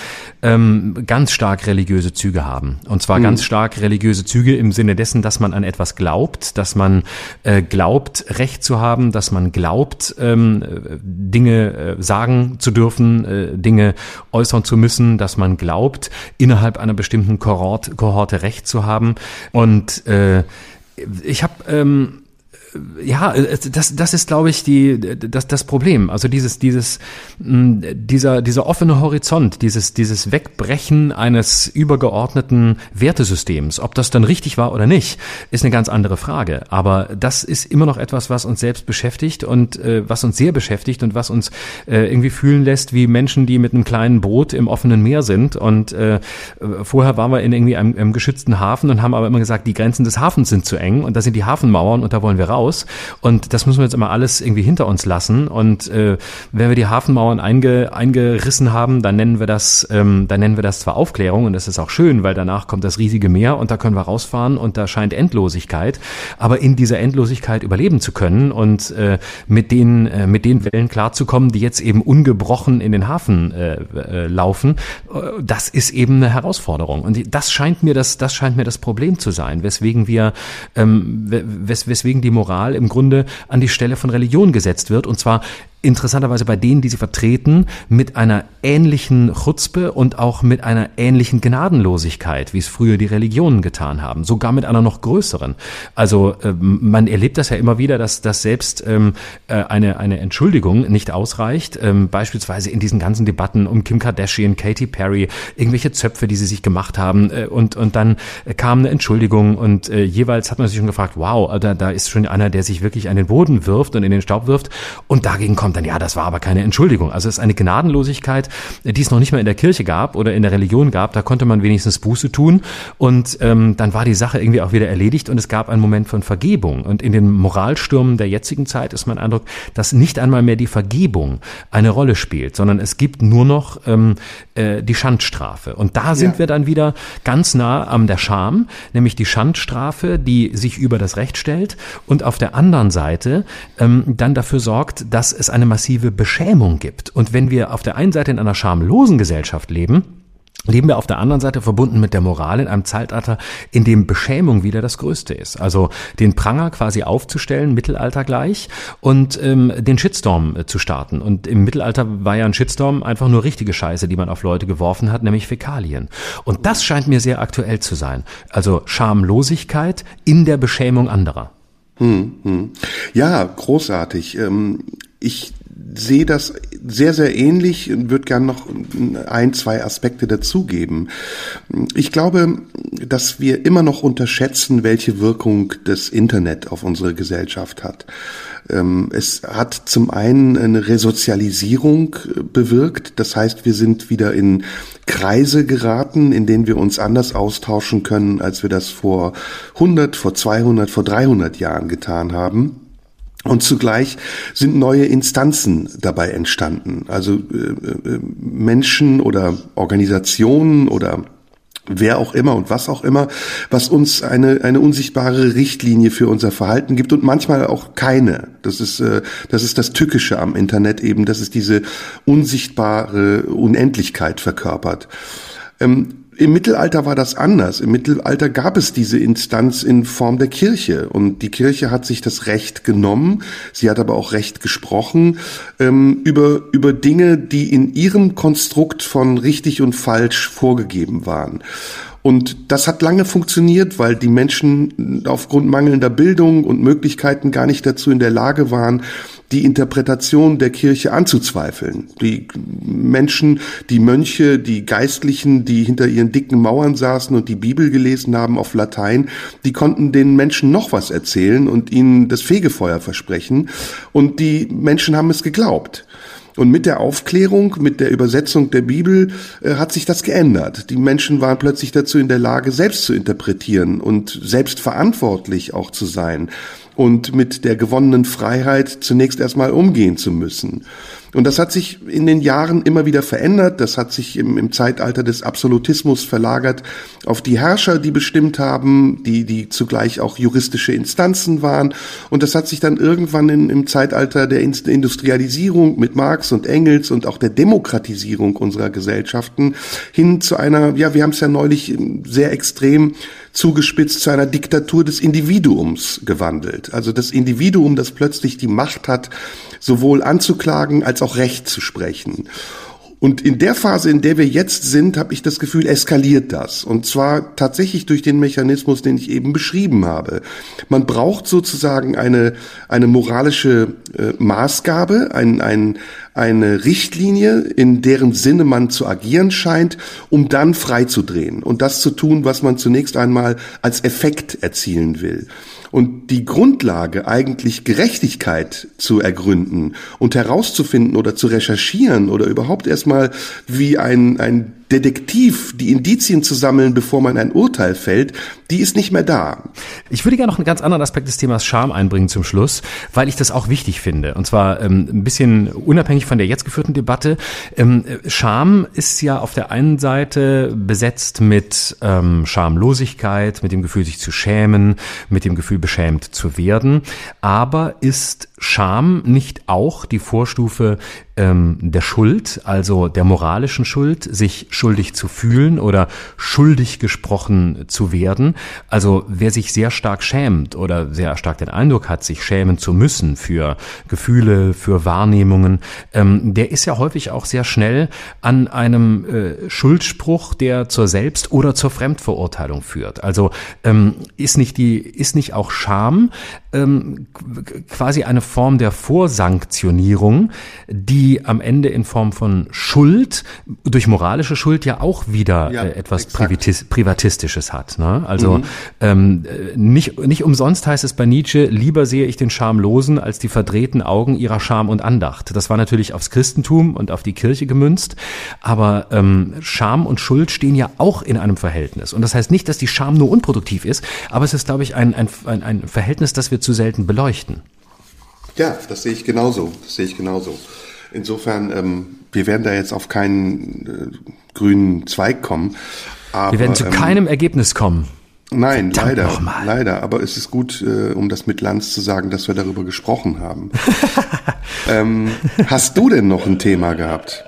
Speaker 2: ähm, ganz stark religiöse Züge haben. Und zwar mhm. ganz stark religiöse Züge im Sinne dessen, dass man an etwas glaubt, dass man äh, glaubt, Recht zu haben, dass man glaubt, ähm, Dinge äh, sagen zu dürfen, äh, Dinge äußern zu müssen, dass man glaubt, innerhalb einer bestimmten Kohort, Kohorte recht zu haben. Und äh, ich habe ähm, ja, das, das ist, glaube ich, die, das, das Problem. Also dieses, dieses, dieser, dieser offene Horizont, dieses, dieses Wegbrechen eines übergeordneten Wertesystems, ob das dann richtig war oder nicht, ist eine ganz andere Frage. Aber das ist immer noch etwas, was uns selbst beschäftigt und äh, was uns sehr beschäftigt und was uns äh, irgendwie fühlen lässt wie Menschen, die mit einem kleinen Boot im offenen Meer sind. Und äh, vorher waren wir in irgendwie einem, einem geschützten Hafen und haben aber immer gesagt, die Grenzen des Hafens sind zu eng und da sind die Hafenmauern und da wollen wir raus raus. Und das müssen wir jetzt immer alles irgendwie hinter uns lassen. Und äh, wenn wir die Hafenmauern einge, eingerissen haben, dann nennen wir das, ähm, dann nennen wir das zwar Aufklärung und das ist auch schön, weil danach kommt das riesige Meer und da können wir rausfahren und da scheint Endlosigkeit. Aber in dieser Endlosigkeit überleben zu können und äh, mit den äh, mit den Wellen klarzukommen, die jetzt eben ungebrochen in den Hafen äh, äh, laufen, äh, das ist eben eine Herausforderung. Und das scheint mir das, das scheint mir das Problem zu sein, weswegen wir, ähm, wes, weswegen die Moral im Grunde an die Stelle von Religion gesetzt wird. Und zwar interessanterweise bei denen, die sie vertreten, mit einer ähnlichen Chutzpe und auch mit einer ähnlichen Gnadenlosigkeit, wie es früher die Religionen getan haben, sogar mit einer noch größeren. Also äh, man erlebt das ja immer wieder, dass, dass selbst ähm, äh, eine, eine Entschuldigung nicht ausreicht, ähm, beispielsweise in diesen ganzen Debatten um Kim Kardashian, Katy Perry, irgendwelche Zöpfe, die sie sich gemacht haben äh, und, und dann kam eine Entschuldigung und äh, jeweils hat man sich schon gefragt, wow, da, da ist schon einer, der sich wirklich an den Boden wirft und in den Staub wirft und dagegen kommt kommt dann, ja, das war aber keine Entschuldigung. Also es ist eine Gnadenlosigkeit, die es noch nicht mal in der Kirche gab oder in der Religion gab. Da konnte man wenigstens Buße tun und ähm, dann war die Sache irgendwie auch wieder erledigt und es gab einen Moment von Vergebung. Und in den Moralstürmen der jetzigen Zeit ist mein Eindruck, dass nicht einmal mehr die Vergebung eine Rolle spielt, sondern es gibt nur noch ähm, äh, die Schandstrafe. Und da sind ja. wir dann wieder ganz nah am der Scham, nämlich die Schandstrafe, die sich über das Recht stellt und auf der anderen Seite ähm, dann dafür sorgt, dass es ein eine massive Beschämung gibt. Und wenn wir auf der einen Seite in einer schamlosen Gesellschaft leben, leben wir auf der anderen Seite verbunden mit der Moral in einem Zeitalter, in dem Beschämung wieder das Größte ist. Also den Pranger quasi aufzustellen, Mittelalter gleich, und ähm, den Shitstorm äh, zu starten. Und im Mittelalter war ja ein Shitstorm einfach nur richtige Scheiße, die man auf Leute geworfen hat, nämlich Fäkalien. Und das scheint mir sehr aktuell zu sein. Also Schamlosigkeit in der Beschämung anderer.
Speaker 1: Hm, hm. Ja, großartig. Ähm, ich sehe das sehr, sehr ähnlich und würde gern noch ein, zwei Aspekte dazugeben. Ich glaube, dass wir immer noch unterschätzen, welche Wirkung das Internet auf unsere Gesellschaft hat. Ähm, es hat zum einen eine Resozialisierung bewirkt. Das heißt, wir sind wieder in Kreise geraten, in denen wir uns anders austauschen können, als wir das vor 100, vor 200, vor 300 Jahren getan haben. Und zugleich sind neue Instanzen dabei entstanden. Also äh, äh, Menschen oder Organisationen oder wer auch immer und was auch immer, was uns eine, eine unsichtbare Richtlinie für unser Verhalten gibt und manchmal auch keine. Das ist, äh, das ist das Tückische am Internet eben, dass es diese unsichtbare Unendlichkeit verkörpert. Ähm, im Mittelalter war das anders. Im Mittelalter gab es diese Instanz in Form der Kirche und die Kirche hat sich das Recht genommen. Sie hat aber auch Recht gesprochen ähm, über über Dinge, die in ihrem Konstrukt von richtig und falsch vorgegeben waren. Und das hat lange funktioniert, weil die Menschen aufgrund mangelnder Bildung und Möglichkeiten gar nicht dazu in der Lage waren, die Interpretation der Kirche anzuzweifeln. Die Menschen, die Mönche, die Geistlichen, die hinter ihren dicken Mauern saßen und die Bibel gelesen haben auf Latein, die konnten den Menschen noch was erzählen und ihnen das Fegefeuer versprechen. Und die Menschen haben es geglaubt. Und mit der Aufklärung, mit der Übersetzung der Bibel äh, hat sich das geändert. Die Menschen waren plötzlich dazu in der Lage, selbst zu interpretieren und selbst verantwortlich auch zu sein und mit der gewonnenen Freiheit zunächst erstmal umgehen zu müssen. Und das hat sich in den Jahren immer wieder verändert. Das hat sich im, im, Zeitalter des Absolutismus verlagert auf die Herrscher, die bestimmt haben, die, die zugleich auch juristische Instanzen waren. Und das hat sich dann irgendwann in, im Zeitalter der Industrialisierung mit Marx und Engels und auch der Demokratisierung unserer Gesellschaften hin zu einer, ja, wir haben es ja neulich sehr extrem zugespitzt zu einer Diktatur des Individuums gewandelt. Also das Individuum, das plötzlich die Macht hat, sowohl anzuklagen als auch Recht zu sprechen. Und in der Phase, in der wir jetzt sind, habe ich das Gefühl, eskaliert das. Und zwar tatsächlich durch den Mechanismus, den ich eben beschrieben habe. Man braucht sozusagen eine, eine moralische äh, Maßgabe, ein, ein, eine Richtlinie, in deren Sinne man zu agieren scheint, um dann freizudrehen und das zu tun, was man zunächst einmal als Effekt erzielen will. Und die Grundlage, eigentlich Gerechtigkeit zu ergründen und herauszufinden oder zu recherchieren oder überhaupt erstmal wie ein, ein Detektiv die Indizien zu sammeln, bevor man ein Urteil fällt, die ist nicht mehr da.
Speaker 2: Ich würde gerne noch einen ganz anderen Aspekt des Themas Scham einbringen zum Schluss, weil ich das auch wichtig finde. Und zwar ähm, ein bisschen unabhängig von der jetzt geführten Debatte. Ähm, Scham ist ja auf der einen Seite besetzt mit ähm, Schamlosigkeit, mit dem Gefühl, sich zu schämen, mit dem Gefühl, beschämt zu werden. Aber ist Scham nicht auch die Vorstufe ähm, der Schuld, also der moralischen Schuld, sich schuldig zu fühlen oder schuldig gesprochen zu werden. Also wer sich sehr stark schämt oder sehr stark den Eindruck hat, sich schämen zu müssen für Gefühle, für Wahrnehmungen, ähm, der ist ja häufig auch sehr schnell an einem äh, Schuldspruch, der zur Selbst- oder zur Fremdverurteilung führt. Also ähm, ist nicht die, ist nicht auch Scham ähm, quasi eine Form der Vorsanktionierung, die am Ende in Form von Schuld, durch moralische Schuld ja auch wieder ja, äh, etwas Privatis Privatistisches hat. Ne? Also mhm. ähm, nicht, nicht umsonst heißt es bei Nietzsche, lieber sehe ich den Schamlosen als die verdrehten Augen ihrer Scham und Andacht. Das war natürlich aufs Christentum und auf die Kirche gemünzt, aber ähm, Scham und Schuld stehen ja auch in einem Verhältnis. Und das heißt nicht, dass die Scham nur unproduktiv ist, aber es ist, glaube ich, ein, ein, ein Verhältnis, das wir zu selten beleuchten.
Speaker 1: Ja, das sehe ich genauso. Das sehe ich genauso. Insofern, ähm, wir werden da jetzt auf keinen äh, grünen Zweig kommen.
Speaker 2: Aber, wir werden zu ähm, keinem Ergebnis kommen.
Speaker 1: Nein, Verdammt leider, leider. Aber es ist gut, äh, um das mit Lanz zu sagen, dass wir darüber gesprochen haben. ähm, hast du denn noch ein Thema gehabt?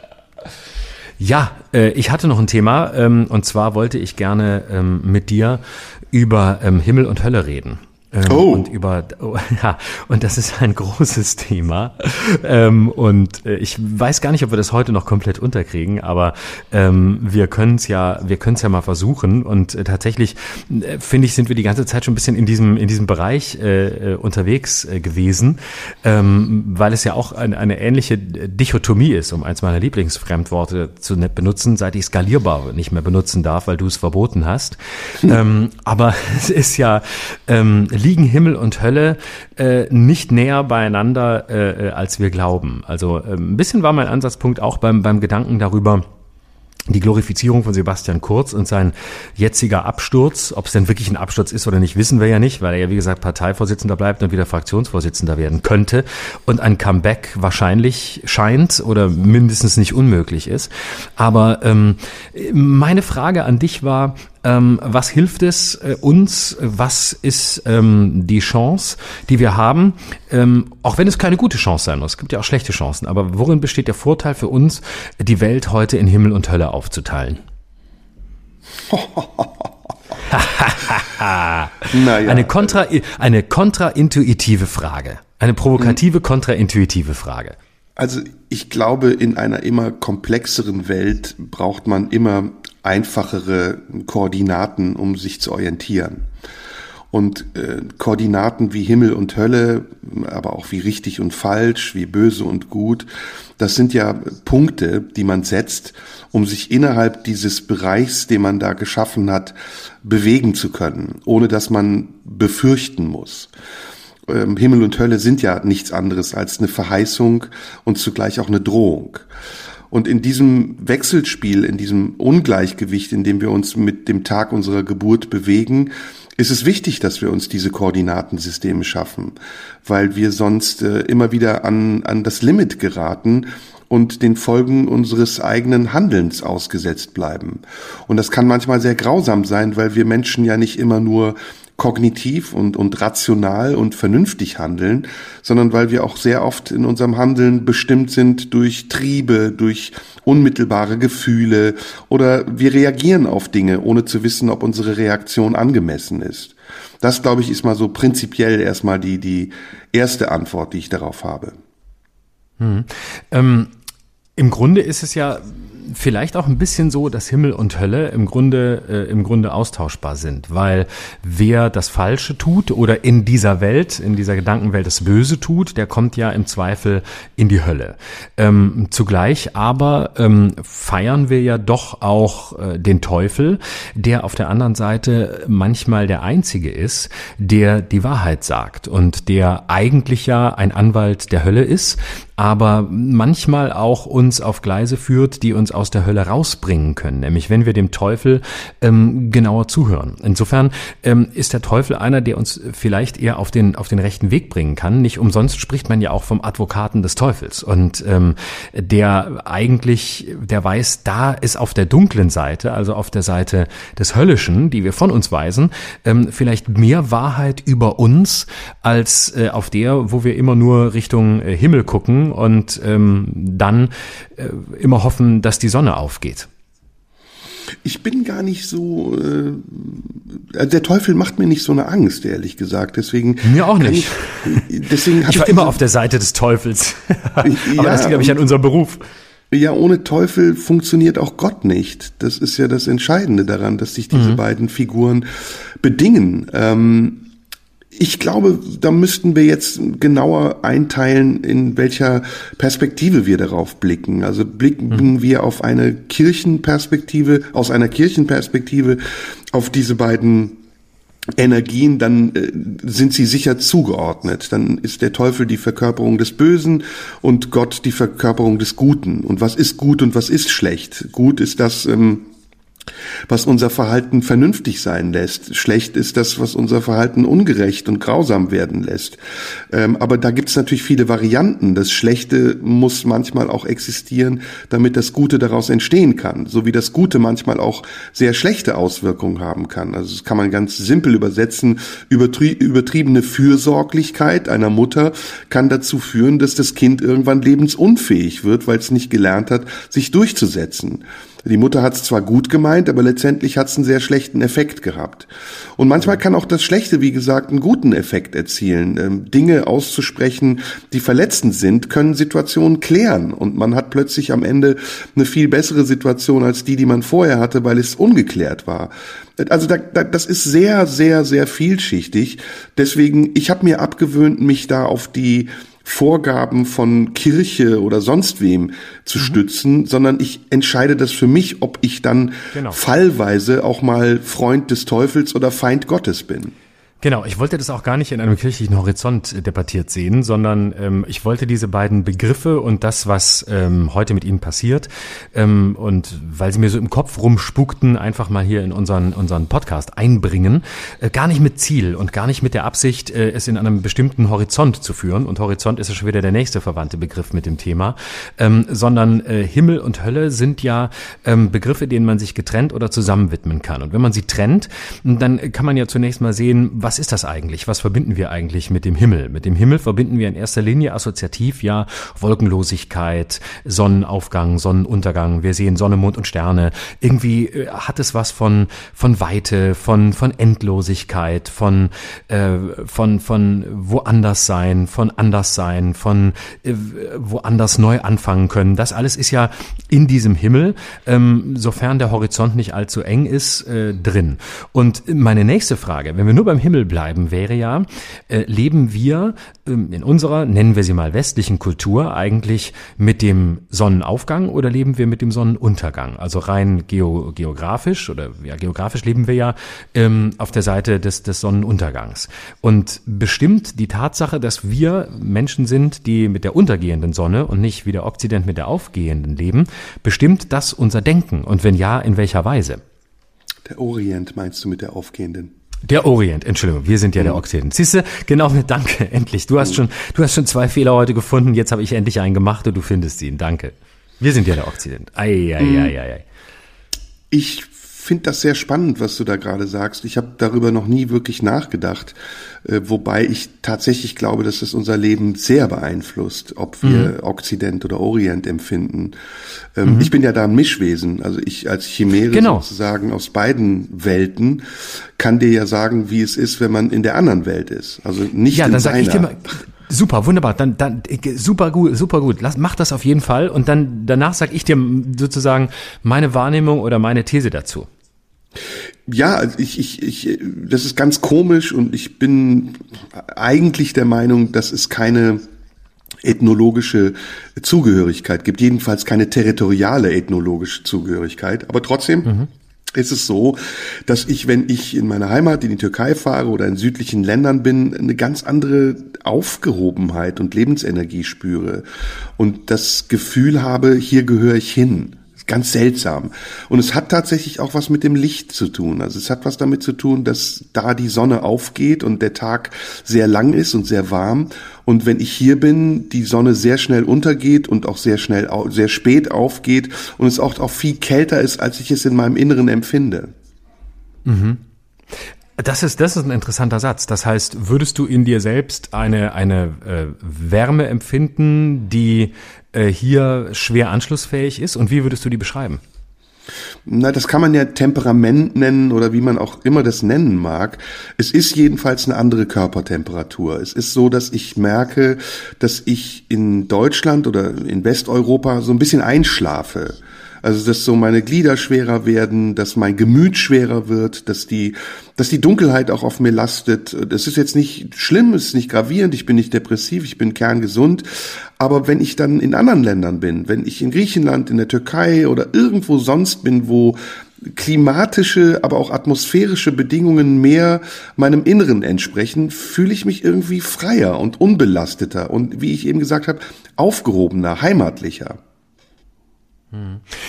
Speaker 2: Ja, äh, ich hatte noch ein Thema ähm, und zwar wollte ich gerne ähm, mit dir über ähm, Himmel und Hölle reden. Ähm, oh. Und über oh, ja, und das ist ein großes Thema. Ähm, und äh, ich weiß gar nicht, ob wir das heute noch komplett unterkriegen, aber ähm, wir können es ja, wir können es ja mal versuchen. Und äh, tatsächlich äh, finde ich, sind wir die ganze Zeit schon ein bisschen in diesem in diesem Bereich äh, äh unterwegs äh, gewesen, ähm, weil es ja auch eine, eine ähnliche Dichotomie ist, um eins meiner Lieblingsfremdworte zu benutzen, seit ich skalierbar nicht mehr benutzen darf, weil du es verboten hast. Hm. Aber es ist ja ähm, liegen Himmel und Hölle äh, nicht näher beieinander, äh, äh, als wir glauben. Also äh, ein bisschen war mein Ansatzpunkt auch beim, beim Gedanken darüber, die Glorifizierung von Sebastian Kurz und sein jetziger Absturz, ob es denn wirklich ein Absturz ist oder nicht, wissen wir ja nicht, weil er ja wie gesagt Parteivorsitzender bleibt und wieder Fraktionsvorsitzender werden könnte und ein Comeback wahrscheinlich scheint oder mindestens nicht unmöglich ist. Aber ähm, meine Frage an dich war, ähm, was hilft es äh, uns? Was ist ähm, die Chance, die wir haben? Ähm, auch wenn es keine gute Chance sein muss. Es gibt ja auch schlechte Chancen. Aber worin besteht der Vorteil für uns, die Welt heute in Himmel und Hölle aufzuteilen? naja. Eine, kontra, eine kontraintuitive Frage. Eine provokative, hm. kontraintuitive Frage.
Speaker 1: Also ich glaube, in einer immer komplexeren Welt braucht man immer einfachere Koordinaten, um sich zu orientieren. Und äh, Koordinaten wie Himmel und Hölle, aber auch wie richtig und falsch, wie böse und gut, das sind ja Punkte, die man setzt, um sich innerhalb dieses Bereichs, den man da geschaffen hat, bewegen zu können, ohne dass man befürchten muss. Ähm, Himmel und Hölle sind ja nichts anderes als eine Verheißung und zugleich auch eine Drohung. Und in diesem Wechselspiel, in diesem Ungleichgewicht, in dem wir uns mit dem Tag unserer Geburt bewegen, ist es wichtig, dass wir uns diese Koordinatensysteme schaffen, weil wir sonst äh, immer wieder an, an das Limit geraten und den Folgen unseres eigenen Handelns ausgesetzt bleiben. Und das kann manchmal sehr grausam sein, weil wir Menschen ja nicht immer nur kognitiv und, und rational und vernünftig handeln, sondern weil wir auch sehr oft in unserem Handeln bestimmt sind durch Triebe, durch unmittelbare Gefühle oder wir reagieren auf Dinge, ohne zu wissen, ob unsere Reaktion angemessen ist. Das, glaube ich, ist mal so prinzipiell erstmal die, die erste Antwort, die ich darauf habe.
Speaker 2: Hm. Ähm, Im Grunde ist es ja vielleicht auch ein bisschen so, dass Himmel und Hölle im Grunde, äh, im Grunde austauschbar sind, weil wer das Falsche tut oder in dieser Welt, in dieser Gedankenwelt das Böse tut, der kommt ja im Zweifel in die Hölle. Ähm, zugleich aber ähm, feiern wir ja doch auch äh, den Teufel, der auf der anderen Seite manchmal der Einzige ist, der die Wahrheit sagt und der eigentlich ja ein Anwalt der Hölle ist, aber manchmal auch uns auf Gleise führt, die uns uns aus der Hölle rausbringen können, nämlich wenn wir dem Teufel ähm, genauer zuhören. Insofern ähm, ist der Teufel einer, der uns vielleicht eher auf den, auf den rechten Weg bringen kann. Nicht umsonst spricht man ja auch vom Advokaten des Teufels und ähm, der eigentlich, der weiß, da ist auf der dunklen Seite, also auf der Seite des Höllischen, die wir von uns weisen, ähm, vielleicht mehr Wahrheit über uns als äh, auf der, wo wir immer nur Richtung äh, Himmel gucken und ähm, dann äh, immer hoffen, dass die Sonne aufgeht.
Speaker 1: Ich bin gar nicht so. Äh, also der Teufel macht mir nicht so eine Angst, ehrlich gesagt. Deswegen.
Speaker 2: Mir auch nicht.
Speaker 1: Ich, deswegen
Speaker 2: ich war immer auf der Seite des Teufels. Aber ja, das liegt, glaube ich, an unserem Beruf.
Speaker 1: Ja, ohne Teufel funktioniert auch Gott nicht. Das ist ja das Entscheidende daran, dass sich diese mhm. beiden Figuren bedingen. Ähm, ich glaube, da müssten wir jetzt genauer einteilen, in welcher Perspektive wir darauf blicken. Also blicken mhm. wir auf eine Kirchenperspektive, aus einer Kirchenperspektive auf diese beiden Energien, dann äh, sind sie sicher zugeordnet. Dann ist der Teufel die Verkörperung des Bösen und Gott die Verkörperung des Guten. Und was ist gut und was ist schlecht? Gut ist das, ähm, was unser Verhalten vernünftig sein lässt. Schlecht ist das, was unser Verhalten ungerecht und grausam werden lässt. Ähm, aber da gibt es natürlich viele Varianten. Das Schlechte muss manchmal auch existieren, damit das Gute daraus entstehen kann. So wie das Gute manchmal auch sehr schlechte Auswirkungen haben kann. Also das kann man ganz simpel übersetzen. Übertrie übertriebene Fürsorglichkeit einer Mutter kann dazu führen, dass das Kind irgendwann lebensunfähig wird, weil es nicht gelernt hat, sich durchzusetzen. Die Mutter hat es zwar gut gemeint, aber letztendlich hat es einen sehr schlechten Effekt gehabt. Und manchmal kann auch das Schlechte, wie gesagt, einen guten Effekt erzielen. Ähm, Dinge auszusprechen, die verletzend sind, können Situationen klären. Und man hat plötzlich am Ende eine viel bessere Situation als die, die man vorher hatte, weil es ungeklärt war. Also da, da, das ist sehr, sehr, sehr vielschichtig. Deswegen, ich habe mir abgewöhnt, mich da auf die Vorgaben von Kirche oder sonst wem zu mhm. stützen, sondern ich entscheide das für mich, ob ich dann genau. fallweise auch mal Freund des Teufels oder Feind Gottes bin.
Speaker 2: Genau, ich wollte das auch gar nicht in einem kirchlichen Horizont äh, debattiert sehen, sondern ähm, ich wollte diese beiden Begriffe und das, was ähm, heute mit ihnen passiert, ähm, und weil sie mir so im Kopf rumspukten, einfach mal hier in unseren, unseren Podcast einbringen, äh, gar nicht mit Ziel und gar nicht mit der Absicht, äh, es in einem bestimmten Horizont zu führen. Und Horizont ist ja schon wieder der nächste verwandte Begriff mit dem Thema, ähm, sondern äh, Himmel und Hölle sind ja ähm, Begriffe, denen man sich getrennt oder zusammen widmen kann. Und wenn man sie trennt, dann kann man ja zunächst mal sehen, was was ist das eigentlich? Was verbinden wir eigentlich mit dem Himmel? Mit dem Himmel verbinden wir in erster Linie assoziativ ja Wolkenlosigkeit, Sonnenaufgang, Sonnenuntergang. Wir sehen Sonne, Mond und Sterne. Irgendwie äh, hat es was von von Weite, von von Endlosigkeit, von äh, von von woanders sein, von anders sein, von äh, woanders neu anfangen können. Das alles ist ja in diesem Himmel, ähm, sofern der Horizont nicht allzu eng ist, äh, drin. Und meine nächste Frage, wenn wir nur beim Himmel Himmel bleiben, wäre ja, äh, leben wir ähm, in unserer, nennen wir sie mal westlichen Kultur, eigentlich mit dem Sonnenaufgang oder leben wir mit dem Sonnenuntergang? Also rein geo geografisch oder ja, geografisch leben wir ja ähm, auf der Seite des, des Sonnenuntergangs. Und bestimmt die Tatsache, dass wir Menschen sind, die mit der untergehenden Sonne und nicht wie der Okzident mit der aufgehenden leben, bestimmt das unser Denken? Und wenn ja, in welcher Weise?
Speaker 1: Der Orient meinst du mit der aufgehenden?
Speaker 2: Der Orient, Entschuldigung, wir sind ja der mhm. Okzident. Siehst du, genau, danke, endlich. Du hast schon, du hast schon zwei Fehler heute gefunden, jetzt habe ich endlich einen gemacht und du findest ihn. Danke. Wir sind ja der Okzident. Ei, ei, mhm. ei, ei, ei.
Speaker 1: Ich finde das sehr spannend, was du da gerade sagst. Ich habe darüber noch nie wirklich nachgedacht, äh, wobei ich tatsächlich glaube, dass es unser Leben sehr beeinflusst, ob wir mhm. Okzident oder Orient empfinden. Ähm, mhm. Ich bin ja da ein Mischwesen, also ich als Chimäre genau. sozusagen aus beiden Welten kann dir ja sagen, wie es ist, wenn man in der anderen Welt ist. Also nicht ja, in dann seiner. Sag ich dir mal,
Speaker 2: Super, wunderbar. Dann, dann super gut, super gut. Lass, mach das auf jeden Fall und dann danach sag ich dir sozusagen meine Wahrnehmung oder meine These dazu.
Speaker 1: Ja, also ich, ich, ich, das ist ganz komisch und ich bin eigentlich der Meinung, dass es keine ethnologische Zugehörigkeit gibt, jedenfalls keine territoriale ethnologische Zugehörigkeit. Aber trotzdem mhm ist es so, dass ich, wenn ich in meine Heimat, in die Türkei fahre oder in südlichen Ländern bin, eine ganz andere Aufgehobenheit und Lebensenergie spüre und das Gefühl habe, hier gehöre ich hin. Ganz seltsam. Und es hat tatsächlich auch was mit dem Licht zu tun. Also es hat was damit zu tun, dass da die Sonne aufgeht und der Tag sehr lang ist und sehr warm. Und wenn ich hier bin, die Sonne sehr schnell untergeht und auch sehr schnell, sehr spät aufgeht und es auch, auch viel kälter ist, als ich es in meinem Inneren empfinde.
Speaker 2: Mhm. Das ist, das ist ein interessanter Satz. Das heißt, würdest du in dir selbst eine, eine äh, Wärme empfinden, die äh, hier schwer anschlussfähig ist? Und wie würdest du die beschreiben?
Speaker 1: Na, das kann man ja Temperament nennen oder wie man auch immer das nennen mag. Es ist jedenfalls eine andere Körpertemperatur. Es ist so, dass ich merke, dass ich in Deutschland oder in Westeuropa so ein bisschen einschlafe. Also dass so meine Glieder schwerer werden, dass mein Gemüt schwerer wird, dass die, dass die Dunkelheit auch auf mir lastet. Das ist jetzt nicht schlimm, es ist nicht gravierend, ich bin nicht depressiv, ich bin kerngesund. Aber wenn ich dann in anderen Ländern bin, wenn ich in Griechenland, in der Türkei oder irgendwo sonst bin, wo klimatische, aber auch atmosphärische Bedingungen mehr meinem Inneren entsprechen, fühle ich mich irgendwie freier und unbelasteter und, wie ich eben gesagt habe, aufgehobener, heimatlicher.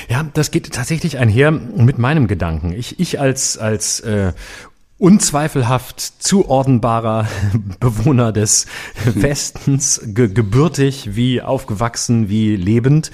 Speaker 2: Ja, das geht tatsächlich einher mit meinem Gedanken. Ich, ich als, als äh, unzweifelhaft zuordnenbarer Bewohner des Westens, ge gebürtig wie aufgewachsen wie lebend,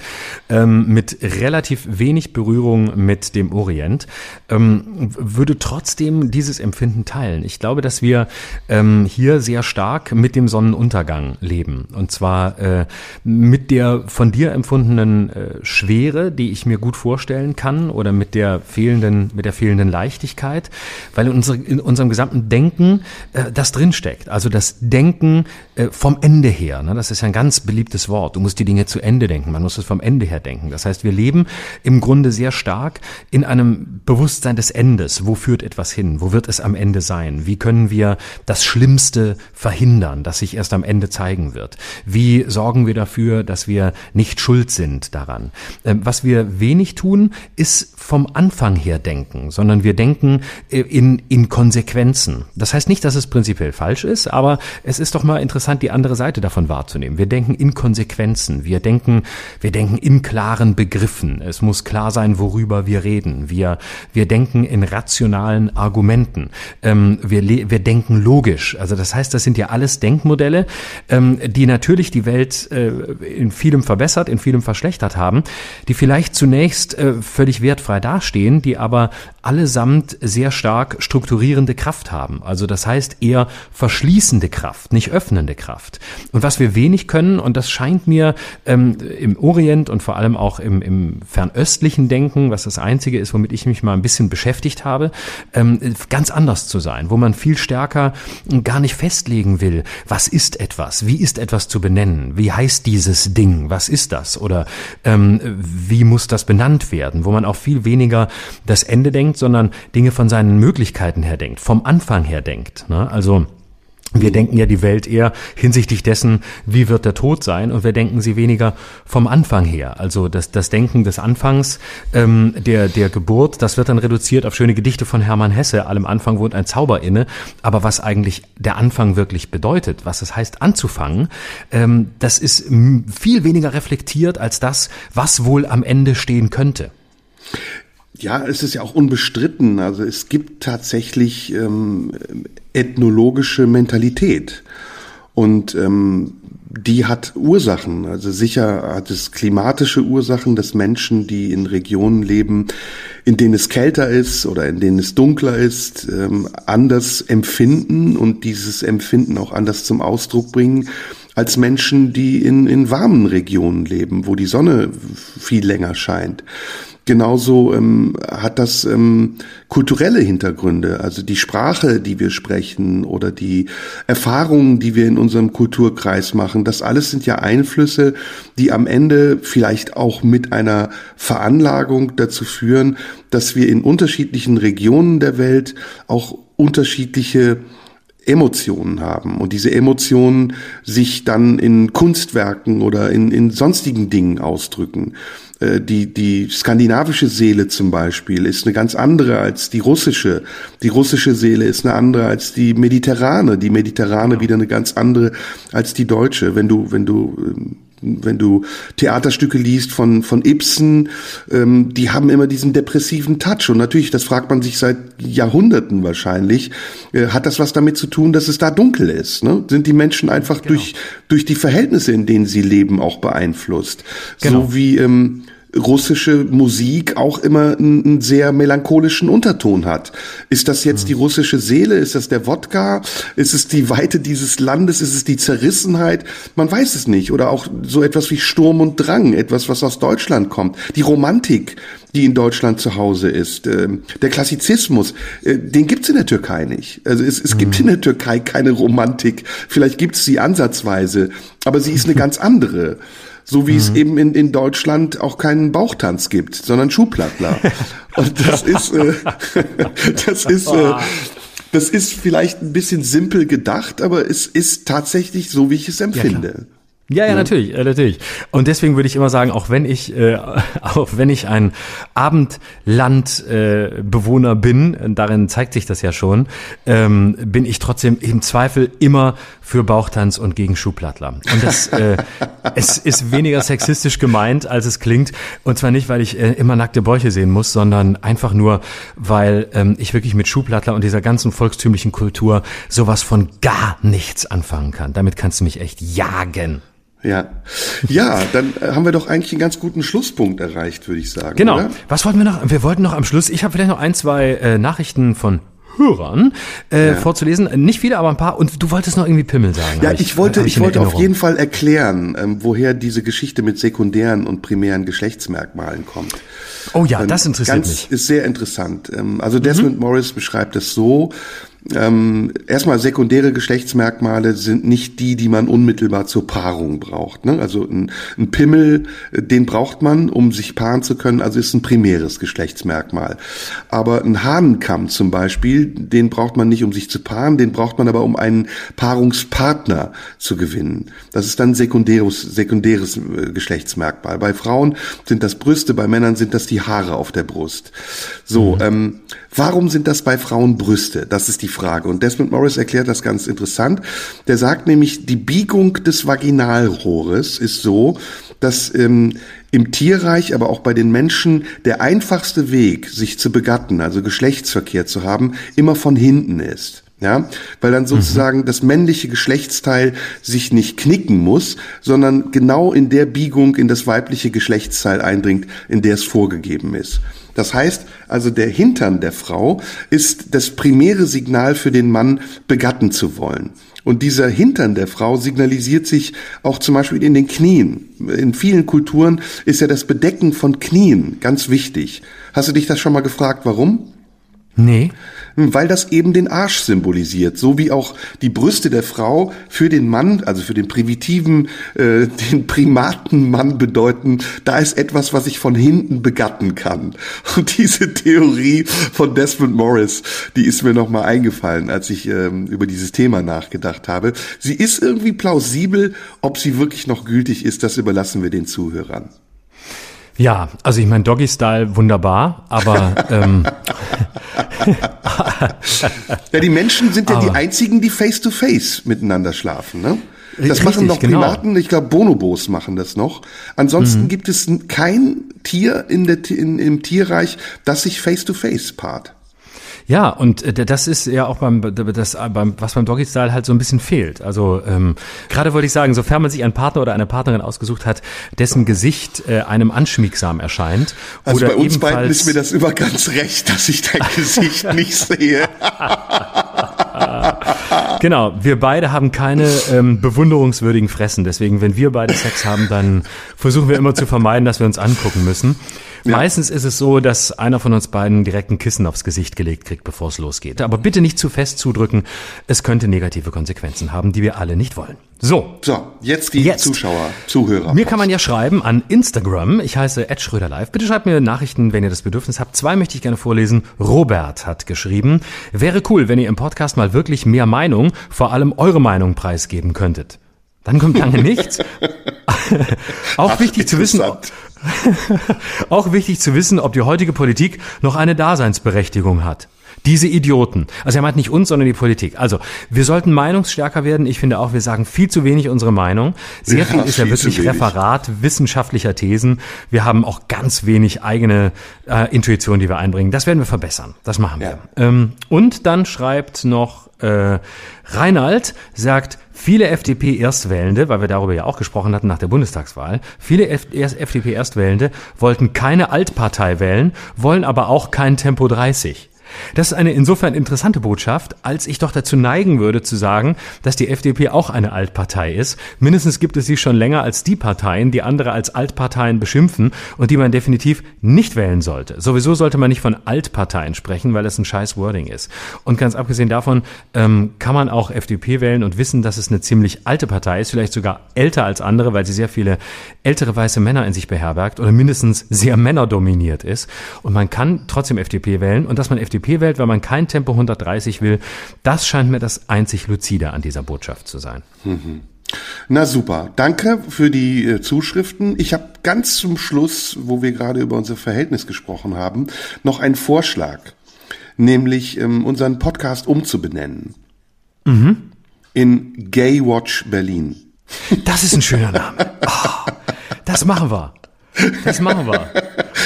Speaker 2: ähm, mit relativ wenig Berührung mit dem Orient, ähm, würde trotzdem dieses Empfinden teilen. Ich glaube, dass wir ähm, hier sehr stark mit dem Sonnenuntergang leben. Und zwar äh, mit der von dir empfundenen äh, Schwere, die ich mir gut vorstellen kann, oder mit der fehlenden, mit der fehlenden Leichtigkeit, weil unsere in unserem gesamten Denken äh, das drinsteckt. Also das Denken äh, vom Ende her. Ne? Das ist ja ein ganz beliebtes Wort. Du musst die Dinge zu Ende denken. Man muss es vom Ende her denken. Das heißt, wir leben im Grunde sehr stark in einem Bewusstsein des Endes. Wo führt etwas hin? Wo wird es am Ende sein? Wie können wir das Schlimmste verhindern, das sich erst am Ende zeigen wird? Wie sorgen wir dafür, dass wir nicht schuld sind daran? Ähm, was wir wenig tun, ist vom Anfang her denken, sondern wir denken äh, in, in Konsequenzen. Das heißt nicht, dass es prinzipiell falsch ist, aber es ist doch mal interessant, die andere Seite davon wahrzunehmen. Wir denken in Konsequenzen. Wir denken, wir denken in klaren Begriffen. Es muss klar sein, worüber wir reden. Wir, wir denken in rationalen Argumenten. Ähm, wir, wir denken logisch. Also das heißt, das sind ja alles Denkmodelle, ähm, die natürlich die Welt äh, in vielem verbessert, in vielem verschlechtert haben, die vielleicht zunächst äh, völlig wertfrei dastehen, die aber allesamt sehr stark strukturierende Kraft haben. Also das heißt eher verschließende Kraft, nicht öffnende Kraft. Und was wir wenig können, und das scheint mir ähm, im Orient und vor allem auch im, im fernöstlichen Denken, was das Einzige ist, womit ich mich mal ein bisschen beschäftigt habe, ähm, ganz anders zu sein, wo man viel stärker gar nicht festlegen will, was ist etwas, wie ist etwas zu benennen, wie heißt dieses Ding, was ist das oder ähm, wie muss das benannt werden, wo man auch viel weniger das Ende denkt, denkt, sondern Dinge von seinen Möglichkeiten her denkt, vom Anfang her denkt. Ne? Also wir denken ja die Welt eher hinsichtlich dessen, wie wird der Tod sein, und wir denken sie weniger vom Anfang her. Also das, das Denken des Anfangs ähm, der, der Geburt, das wird dann reduziert auf schöne Gedichte von Hermann Hesse. Allem Anfang wohnt ein Zauber inne. Aber was eigentlich der Anfang wirklich bedeutet, was es heißt anzufangen, ähm, das ist viel weniger reflektiert als das, was wohl am Ende stehen könnte.
Speaker 1: Ja, es ist ja auch unbestritten. Also es gibt tatsächlich ähm, ethnologische Mentalität. Und ähm, die hat Ursachen. Also sicher hat es klimatische Ursachen, dass Menschen, die in Regionen leben, in denen es kälter ist oder in denen es dunkler ist, ähm, anders empfinden und dieses Empfinden auch anders zum Ausdruck bringen als Menschen, die in, in warmen Regionen leben, wo die Sonne viel länger scheint. Genauso ähm, hat das ähm, kulturelle Hintergründe, also die Sprache, die wir sprechen oder die Erfahrungen, die wir in unserem Kulturkreis machen. Das alles sind ja Einflüsse, die am Ende vielleicht auch mit einer Veranlagung dazu führen, dass wir in unterschiedlichen Regionen der Welt auch unterschiedliche Emotionen haben und diese Emotionen sich dann in Kunstwerken oder in, in sonstigen Dingen ausdrücken. Äh, die, die skandinavische Seele zum Beispiel ist eine ganz andere als die russische. Die russische Seele ist eine andere als die mediterrane. Die mediterrane wieder eine ganz andere als die deutsche. Wenn du, wenn du ähm, wenn du Theaterstücke liest von, von Ibsen, ähm, die haben immer diesen depressiven Touch. Und natürlich, das fragt man sich seit Jahrhunderten wahrscheinlich, äh, hat das was damit zu tun, dass es da dunkel ist? Ne? Sind die Menschen einfach genau. durch, durch die Verhältnisse, in denen sie leben, auch beeinflusst? Genau. So wie ähm, russische Musik auch immer einen, einen, sehr melancholischen Unterton hat. Ist das jetzt mhm. die russische Seele? Ist das der Wodka? Ist es die Weite dieses Landes? Ist es die Zerrissenheit? Man weiß es nicht. Oder auch so etwas wie Sturm und Drang, etwas, was aus Deutschland kommt. Die Romantik, die in Deutschland zu Hause ist. Ähm, der Klassizismus, äh, den gibt's in der Türkei nicht. Also es, es gibt mhm. in der Türkei keine Romantik. Vielleicht gibt's sie ansatzweise, aber sie ist eine ganz andere. So wie mhm. es eben in, in Deutschland auch keinen Bauchtanz gibt, sondern Schuhplattler. Und das ist, äh, das ist, äh, das ist vielleicht ein bisschen simpel gedacht, aber es ist tatsächlich so, wie ich es empfinde.
Speaker 2: Ja, ja, ja, natürlich, äh, natürlich. Und deswegen würde ich immer sagen, auch wenn ich, äh, auch wenn ich ein Abendlandbewohner äh, bin, darin zeigt sich das ja schon, ähm, bin ich trotzdem im Zweifel immer für Bauchtanz und gegen Schuhplattler. Und das äh, es ist weniger sexistisch gemeint, als es klingt. Und zwar nicht, weil ich äh, immer nackte Bäuche sehen muss, sondern einfach nur, weil ähm, ich wirklich mit Schuhplattler und dieser ganzen volkstümlichen Kultur sowas von gar nichts anfangen kann. Damit kannst du mich echt jagen.
Speaker 1: Ja, ja, dann äh, haben wir doch eigentlich einen ganz guten Schlusspunkt erreicht, würde ich sagen.
Speaker 2: Genau. Oder? Was wollten wir noch? Wir wollten noch am Schluss. Ich habe vielleicht noch ein, zwei äh, Nachrichten von Hörern äh, ja. vorzulesen. Nicht viele, aber ein paar. Und du wolltest noch irgendwie Pimmel sagen.
Speaker 1: Ja, ich, ich wollte, ich, ich wollte auf jeden Fall erklären, ähm, woher diese Geschichte mit sekundären und primären Geschlechtsmerkmalen kommt.
Speaker 2: Oh ja, ähm, das interessiert
Speaker 1: ganz,
Speaker 2: mich.
Speaker 1: Ist sehr interessant. Ähm, also Desmond mhm. Morris beschreibt es so, ähm, erstmal sekundäre Geschlechtsmerkmale sind nicht die, die man unmittelbar zur Paarung braucht. Ne? Also ein, ein Pimmel, äh, den braucht man, um sich paaren zu können, also ist ein primäres Geschlechtsmerkmal. Aber ein Hahnenkamm zum Beispiel, den braucht man nicht, um sich zu paaren, den braucht man aber, um einen Paarungspartner zu gewinnen. Das ist dann sekundäres, sekundäres äh, Geschlechtsmerkmal. Bei Frauen sind das Brüste, bei Männern sind das die Haare auf der Brust. So, mhm. ähm, warum sind das bei Frauen Brüste? Das ist die Frage. Und Desmond Morris erklärt das ganz interessant. Der sagt nämlich, die Biegung des Vaginalrohres ist so, dass ähm, im Tierreich, aber auch bei den Menschen der einfachste Weg, sich zu begatten, also Geschlechtsverkehr zu haben, immer von hinten ist. Ja, weil dann sozusagen mhm. das männliche Geschlechtsteil sich nicht knicken muss, sondern genau in der Biegung in das weibliche Geschlechtsteil eindringt, in der es vorgegeben ist. Das heißt also, der Hintern der Frau ist das primäre Signal für den Mann, begatten zu wollen. Und dieser Hintern der Frau signalisiert sich auch zum Beispiel in den Knien. In vielen Kulturen ist ja das Bedecken von Knien ganz wichtig. Hast du dich das schon mal gefragt, warum?
Speaker 2: Nee.
Speaker 1: Hm, weil das eben den Arsch symbolisiert, so wie auch die Brüste der Frau für den Mann, also für den primitiven, äh, den primaten Mann bedeuten, da ist etwas, was ich von hinten begatten kann. Und diese Theorie von Desmond Morris, die ist mir nochmal eingefallen, als ich ähm, über dieses Thema nachgedacht habe. Sie ist irgendwie plausibel, ob sie wirklich noch gültig ist, das überlassen wir den Zuhörern.
Speaker 2: Ja, also ich meine Doggy Style wunderbar, aber ähm,
Speaker 1: ja, die Menschen sind ja aber, die einzigen, die face to face miteinander schlafen, ne? Das richtig, machen noch genau. Primaten, genau. ich glaube Bonobos machen das noch. Ansonsten mhm. gibt es kein Tier in der, in, im Tierreich, das sich face to face paart.
Speaker 2: Ja, und äh, das ist ja auch beim, das, beim was beim Doggy Style halt so ein bisschen fehlt. Also ähm, gerade wollte ich sagen, sofern man sich einen Partner oder eine Partnerin ausgesucht hat, dessen Gesicht äh, einem anschmiegsam erscheint.
Speaker 1: Also oder bei uns beiden ist mir das über ganz recht, dass ich dein Gesicht nicht sehe.
Speaker 2: genau, wir beide haben keine ähm, bewunderungswürdigen Fressen. Deswegen, wenn wir beide Sex haben, dann versuchen wir immer zu vermeiden, dass wir uns angucken müssen. Ja. Meistens ist es so, dass einer von uns beiden direkt ein Kissen aufs Gesicht gelegt kriegt, bevor es losgeht. Aber bitte nicht zu fest zudrücken. Es könnte negative Konsequenzen haben, die wir alle nicht wollen. So.
Speaker 1: So, jetzt die jetzt. Zuschauer, Zuhörer.
Speaker 2: Mir kann man ja schreiben an Instagram. Ich heiße Ed Schröder Live. Bitte schreibt mir Nachrichten, wenn ihr das Bedürfnis habt. Zwei möchte ich gerne vorlesen. Robert hat geschrieben, wäre cool, wenn ihr im Podcast mal wirklich mehr Meinung, vor allem eure Meinung preisgeben könntet. Dann kommt lange nichts. Auch Ach, wichtig zu wissen, auch wichtig zu wissen, ob die heutige Politik noch eine Daseinsberechtigung hat. Diese Idioten. Also er meint nicht uns, sondern die Politik. Also wir sollten meinungsstärker werden. Ich finde auch, wir sagen viel zu wenig unsere Meinung. Sehr
Speaker 1: Ja,
Speaker 2: viel ist ja
Speaker 1: viel zu
Speaker 2: wirklich. Referat wissenschaftlicher Thesen. Wir haben auch ganz wenig eigene äh, Intuition, die wir einbringen. Das werden wir verbessern. Das machen wir. Ähm, und dann schreibt noch äh, Reinald, sagt, viele FDP-Erstwählende, weil wir darüber ja auch gesprochen hatten nach der Bundestagswahl, viele FDP-Erstwählende wollten keine Altpartei wählen, wollen aber auch kein Tempo 30. Das ist eine insofern interessante Botschaft, als ich doch dazu neigen würde zu sagen, dass die FDP auch eine Altpartei ist. Mindestens gibt es sie schon länger als die Parteien, die andere als Altparteien beschimpfen und die man definitiv nicht wählen sollte. Sowieso sollte man nicht von Altparteien sprechen, weil das ein scheiß Wording ist. Und ganz abgesehen davon ähm, kann man auch FDP wählen und wissen, dass es eine ziemlich alte Partei ist, vielleicht sogar älter als andere, weil sie sehr viele ältere weiße Männer in sich beherbergt oder mindestens sehr männerdominiert ist. Und man kann trotzdem FDP wählen und dass man FDP wählt, weil man kein Tempo 130 will, das scheint mir das einzig Luzide an dieser Botschaft zu sein.
Speaker 1: Na super, danke für die äh, Zuschriften. Ich habe ganz zum Schluss, wo wir gerade über unser Verhältnis gesprochen haben, noch einen Vorschlag, nämlich ähm, unseren Podcast umzubenennen in Gay Watch Berlin.
Speaker 2: Das ist ein schöner Name. Oh, das machen wir. Das machen wir.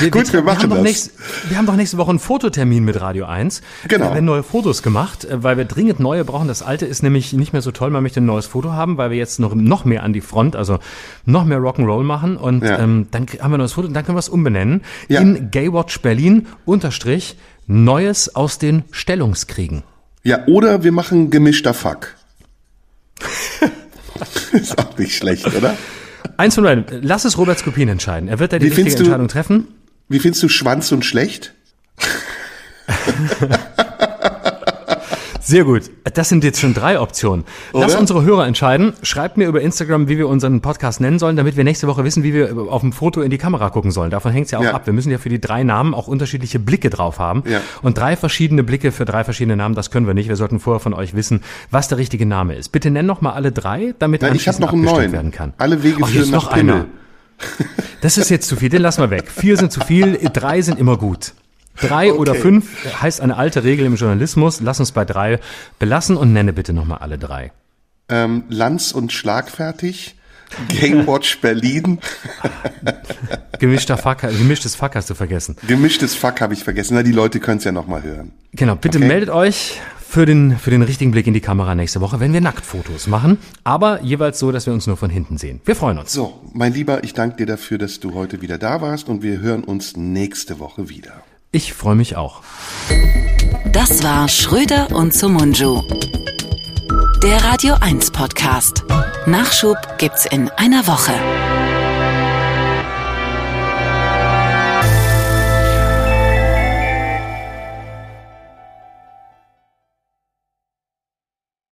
Speaker 2: Wir,
Speaker 1: Gut, wir machen
Speaker 2: haben doch
Speaker 1: das.
Speaker 2: Nächst, wir haben doch nächste Woche einen Fototermin mit Radio 1.
Speaker 1: Genau.
Speaker 2: Da werden neue Fotos gemacht, äh, weil wir dringend neue brauchen. Das alte ist nämlich nicht mehr so toll. Man möchte ein neues Foto haben, weil wir jetzt noch, noch mehr an die Front, also noch mehr Rock'n'Roll machen. Und
Speaker 1: Ja.
Speaker 2: ähm, dann haben wir ein neues Foto und dann können wir es umbenennen
Speaker 1: Ja.
Speaker 2: in Gaywatch Berlin unterstrich Neues aus den Stellungskriegen.
Speaker 1: Ja, oder wir machen gemischter Fuck. ist auch nicht schlecht, oder?
Speaker 2: Eins von beiden. Lass es Robert Skopin entscheiden. Er wird da die
Speaker 1: Wie
Speaker 2: richtige Entscheidung treffen.
Speaker 1: Wie findest du Schwanz und schlecht?
Speaker 2: Sehr gut. Das sind jetzt schon drei Optionen. Lass
Speaker 1: Oder?
Speaker 2: unsere Hörer entscheiden. Schreibt mir über Instagram, wie wir unseren Podcast nennen sollen, damit wir nächste Woche wissen, wie wir auf dem Foto in die Kamera gucken sollen. Davon hängt es ja auch
Speaker 1: Ja.
Speaker 2: ab. Wir müssen ja für die drei Namen auch unterschiedliche Blicke drauf haben.
Speaker 1: Ja.
Speaker 2: Und drei verschiedene Blicke für drei verschiedene Namen, das können wir nicht. Wir sollten vorher von euch wissen, was der richtige Name ist. Bitte nenn noch mal alle drei, damit
Speaker 1: Nein, ich noch einen neuen.
Speaker 2: werden kann.
Speaker 1: Alle Wege
Speaker 2: Ach,
Speaker 1: führen nach
Speaker 2: noch
Speaker 1: Pimmel.
Speaker 2: einer. Das ist jetzt zu viel, den lassen wir weg. Vier sind zu viel, drei sind immer gut. Drei oder
Speaker 1: Okay.
Speaker 2: fünf heißt eine alte Regel im Journalismus. Lass uns bei drei belassen und nenne bitte nochmal alle drei.
Speaker 1: Ähm, Lanz und schlagfertig. Gay Watch Berlin.
Speaker 2: Gemischter Fuck, gemischtes Fuck hast du vergessen.
Speaker 1: Gemischtes Fuck habe ich vergessen. Na, die Leute können es ja noch mal hören.
Speaker 2: Genau, bitte
Speaker 1: Okay.
Speaker 2: meldet euch für den, für den richtigen Blick in die Kamera nächste Woche, wenn wir Nacktfotos machen. Aber jeweils so, dass wir uns nur von hinten sehen. Wir freuen uns.
Speaker 1: So, mein Lieber, ich danke dir dafür, dass du heute wieder da warst und wir hören uns nächste Woche wieder.
Speaker 2: Ich freue mich auch.
Speaker 3: Das war Schröder und Sumunju. Der Radio 1 Podcast. Nachschub gibt's in einer Woche.